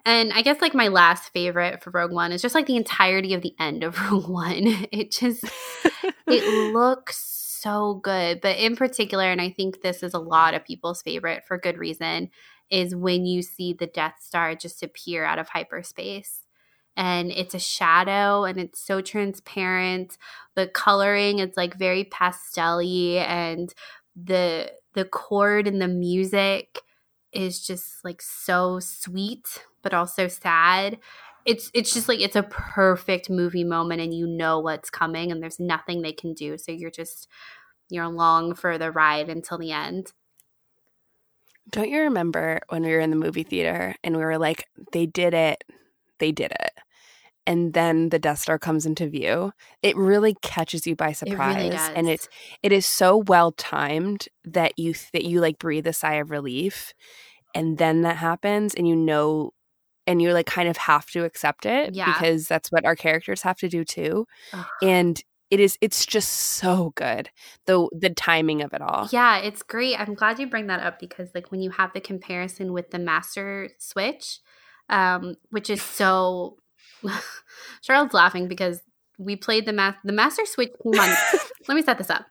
and I guess like my last favorite for Rogue One is just like the entirety of the end of Rogue One. It just it looks so good, but in particular, and I think this is a lot of people's favorite for good reason, is when you see the Death Star just appear out of hyperspace. And it's a shadow and it's so transparent. The coloring is like very pastel-y and the the chord and the music is just like so sweet but also sad it's it's just like it's a perfect movie moment and you know what's coming and there's nothing they can do so you're just you're along for the ride until the end Don't you remember when we were in the movie theater and we were like, they did it, they did it. and then the Death Star comes into view, it really catches you by surprise. really and it's it is so well timed that you that you like breathe a sigh of relief, and then that happens, and you know, and you like kind of have to accept it Yeah. because that's what our characters have to do too. Ugh. And it is it's just so good the the timing of it all. Yeah, it's great. I'm glad you bring that up because like when you have the comparison with the master switch, um, which is so Charlotte's laughing because we played the math the master switch came on let me set this up.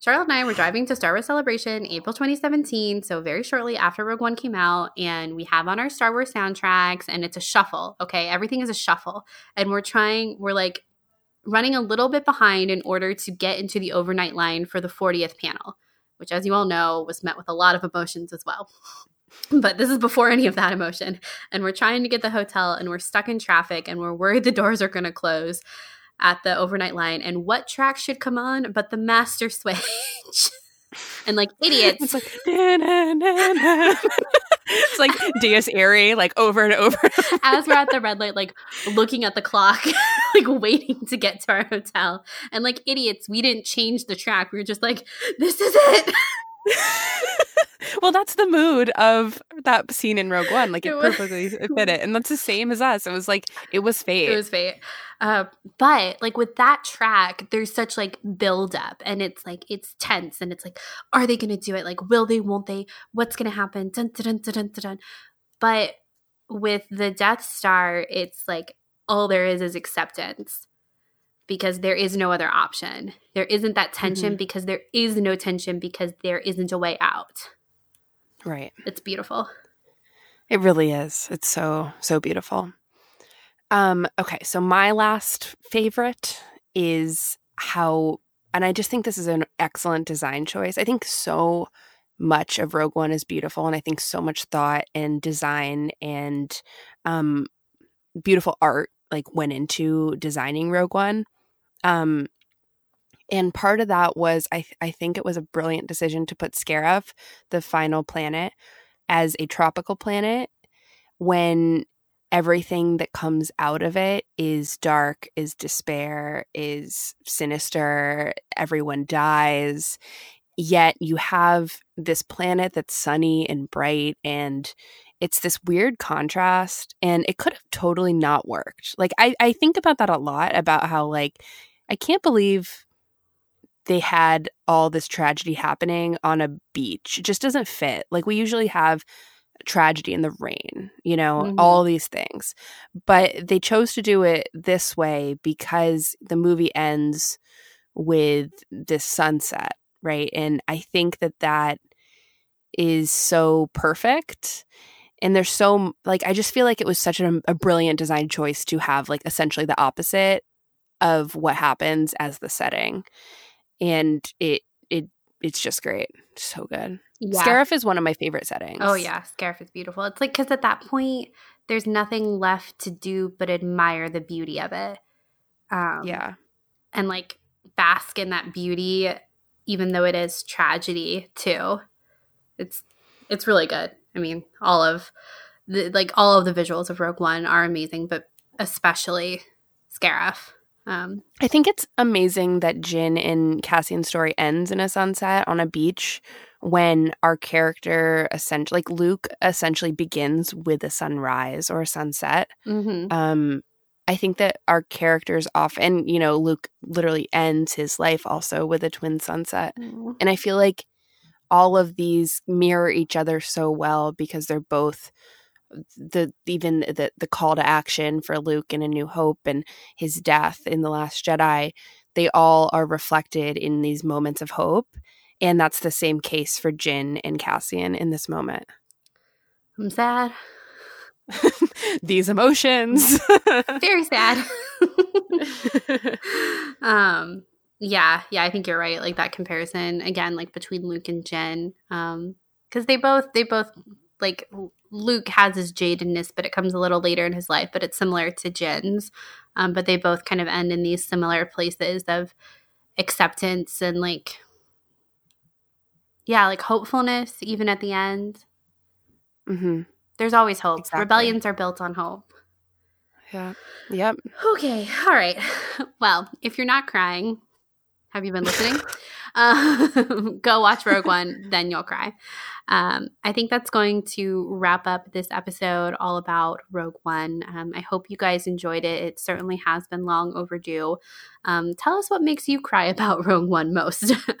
Charlotte and I were driving to Star Wars Celebration April 2017, so very shortly after Rogue One came out, and we have on our Star Wars soundtracks, and it's a shuffle. Okay, everything is a shuffle, and we're trying, we're like running a little bit behind in order to get into the overnight line for the 40th panel, which, as you all know, was met with a lot of emotions as well. But this is before any of that emotion. And we're trying to get the hotel and we're stuck in traffic and we're worried the doors are going to close at the overnight line. And what track should come on but the master switch? and like idiots. It's like. it's like Dies Irae, like over and over. as we're at the red light, like looking at the clock, like waiting to get to our hotel. And like idiots, we didn't change the track. We were just like, this is it. well, that's the mood of that scene in Rogue One. Like it, It was- perfectly fit it, and that's the same as us. It was like it was fate. It was fate. Uh, but like with that track, there's such like build up and it's like it's tense and it's like, are they gonna do it? Like, will they, won't they? What's gonna happen? Dun, dun, dun, dun, dun, dun. But with the Death Star, it's like all there is is acceptance because there is no other option. There isn't that tension because there is no tension because there isn't a way out. Right. It's beautiful. It really is. It's so so beautiful. Um okay, so my last favorite is how and I just think this is an excellent design choice. I think so much of Rogue One is beautiful and I think so much thought and design and um beautiful art like went into designing Rogue One. Um and part of that was I I think it was a brilliant decision to put Scarif, the final planet, as a tropical planet when everything that comes out of it is dark, is despair, is sinister, everyone dies. Yet you have this planet that's sunny and bright and it's this weird contrast and it could have totally not worked. Like I, I think about that a lot about how like I can't believe they had all this tragedy happening on a beach. It just doesn't fit. Like we usually have tragedy in the rain, you know, Mhm. all these things. But they chose to do it this way because the movie ends with this sunset, right? And I think that that is so perfect. And there's so like I just feel like it was such a, a brilliant design choice to have like essentially the opposite of what happens as the setting. And it it it's just great. So good. Yeah. Scarif is one of my favorite settings. Oh yeah, Scarif is beautiful. It's like because at that point, there's nothing left to do but admire the beauty of it. Um, Yeah. and like bask in that beauty, even though it is tragedy too. It's it's really good. I mean, all of the like all of the visuals of Rogue One are amazing, but especially Scarif. Um, I think it's amazing that Jyn in Cassian's story ends in a sunset on a beach when our character essentially like Luke essentially begins with a sunrise or a sunset. mhm. Um I think that our characters often, you know, Luke literally ends his life also with a twin sunset. And I feel like all of these mirror each other so well because they're both the even the the call to action for Luke in A New Hope and his death in The Last Jedi, they all are reflected in these moments of hope. And that's the same case for Jyn and Cassian in this moment. I'm sad, these emotions. very sad. um yeah yeah i think you're right like that comparison again like between luke and Jyn um because they both they both like luke has his jadedness but it comes a little later in his life but it's similar to Jyn's um but they both kind of end in these similar places of acceptance and like yeah like hopefulness even at the end hmm there's always hope Exactly. rebellions are built on hope Yeah. Yep. Okay. All right. Well, if you're not crying, have you been listening? uh, go watch Rogue One, then you'll cry. Um, I think that's going to wrap up this episode all about Rogue One. Um, I hope you guys enjoyed it. It certainly has been long overdue. Um, tell us what makes you cry about Rogue One most.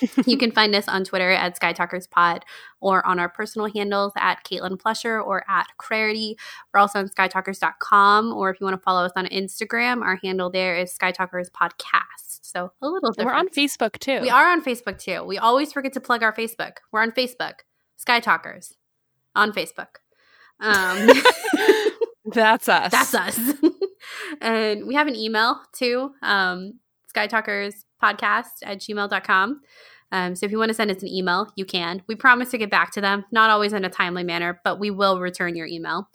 You can find us on Twitter at SkyTalkersPod or on our personal handles at Caitlin Plusher or at Clarity. We're also on SkyTalkers.com, or if you want to follow us on Instagram, our handle there is SkyTalkers Podcast. So a little different. We're on Facebook too. We are on Facebook too. We always forget to plug our Facebook. We're on Facebook, Sky Talkers, on Facebook. Um, That's us. that's us. and we have an email too, um, skytalkerspodcast at gmail.com. Um, so if you want to send us an email, you can. We promise to get back to them, not always in a timely manner, but we will return your email.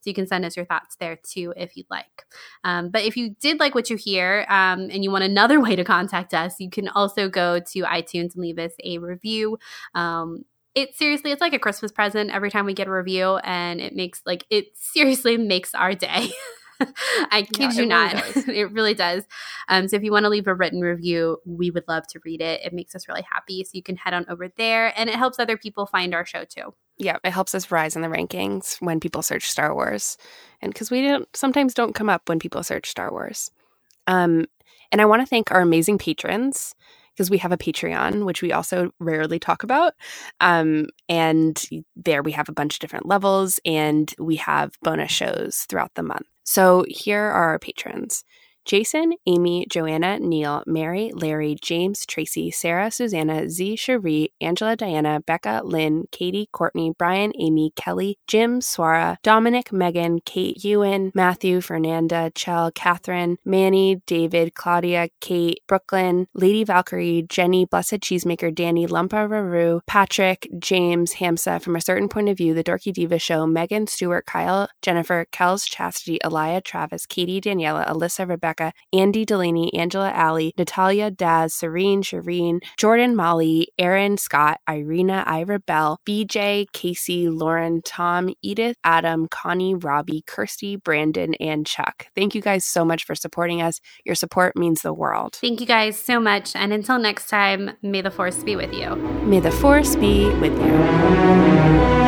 So you can send us your thoughts there too if you'd like. Um, but if you did like what you hear um, and you want another way to contact us, you can also go to iTunes and leave us a review. Um, it seriously, it's like a Christmas present every time we get a review, and it makes like it seriously makes our day. I kid Yeah, you it not. does. it really does. Um, so if you want to leave a written review, we would love to read it. It makes us really happy. So you can head on over there, and it helps other people find our show too. yeah, it helps us rise in the rankings when people search Star Wars, and because we don't sometimes don't come up when people search Star Wars. Um, and I want to thank our amazing patrons because we have a Patreon, which we also rarely talk about. Um, and there we have a bunch of different levels, and we have bonus shows throughout the month. So here are our patrons. Jason, Amy, Joanna, Neil, Mary, Larry, James, Tracy, Sarah, Susanna, Z, Cherie, Angela, Diana, Becca, Lynn, Katie, Courtney, Brian, Amy, Kelly, Jim, Swara, Dominic, Megan, Kate, Ewan, Matthew, Fernanda, Chell, Catherine, Manny, David, Claudia, Kate, Brooklyn, Lady Valkyrie, Jenny, Blessed Cheesemaker, Danny, Lumpa Raru, Patrick, James, Hamsa, From a Certain Point of View, The Dorky Diva Show, Megan, Stewart, Kyle, Jennifer, Kels, Chastity, Elia, Travis, Katie, Daniela, Alyssa, Rebecca, Andy, Delaney, Angela, Allie, Natalia, Daz, Serene, Shireen, Jordan, Molly, Aaron, Scott, Irina, Ira, Bell, BJ, Casey, Lauren, Tom, Edith, Adam, Connie, Robbie, Kirsty, Brandon, and Chuck. Thank you guys so much for supporting us. Your support means the world. Thank you guys so much. And until next time, may the force be with you. May the force be with you.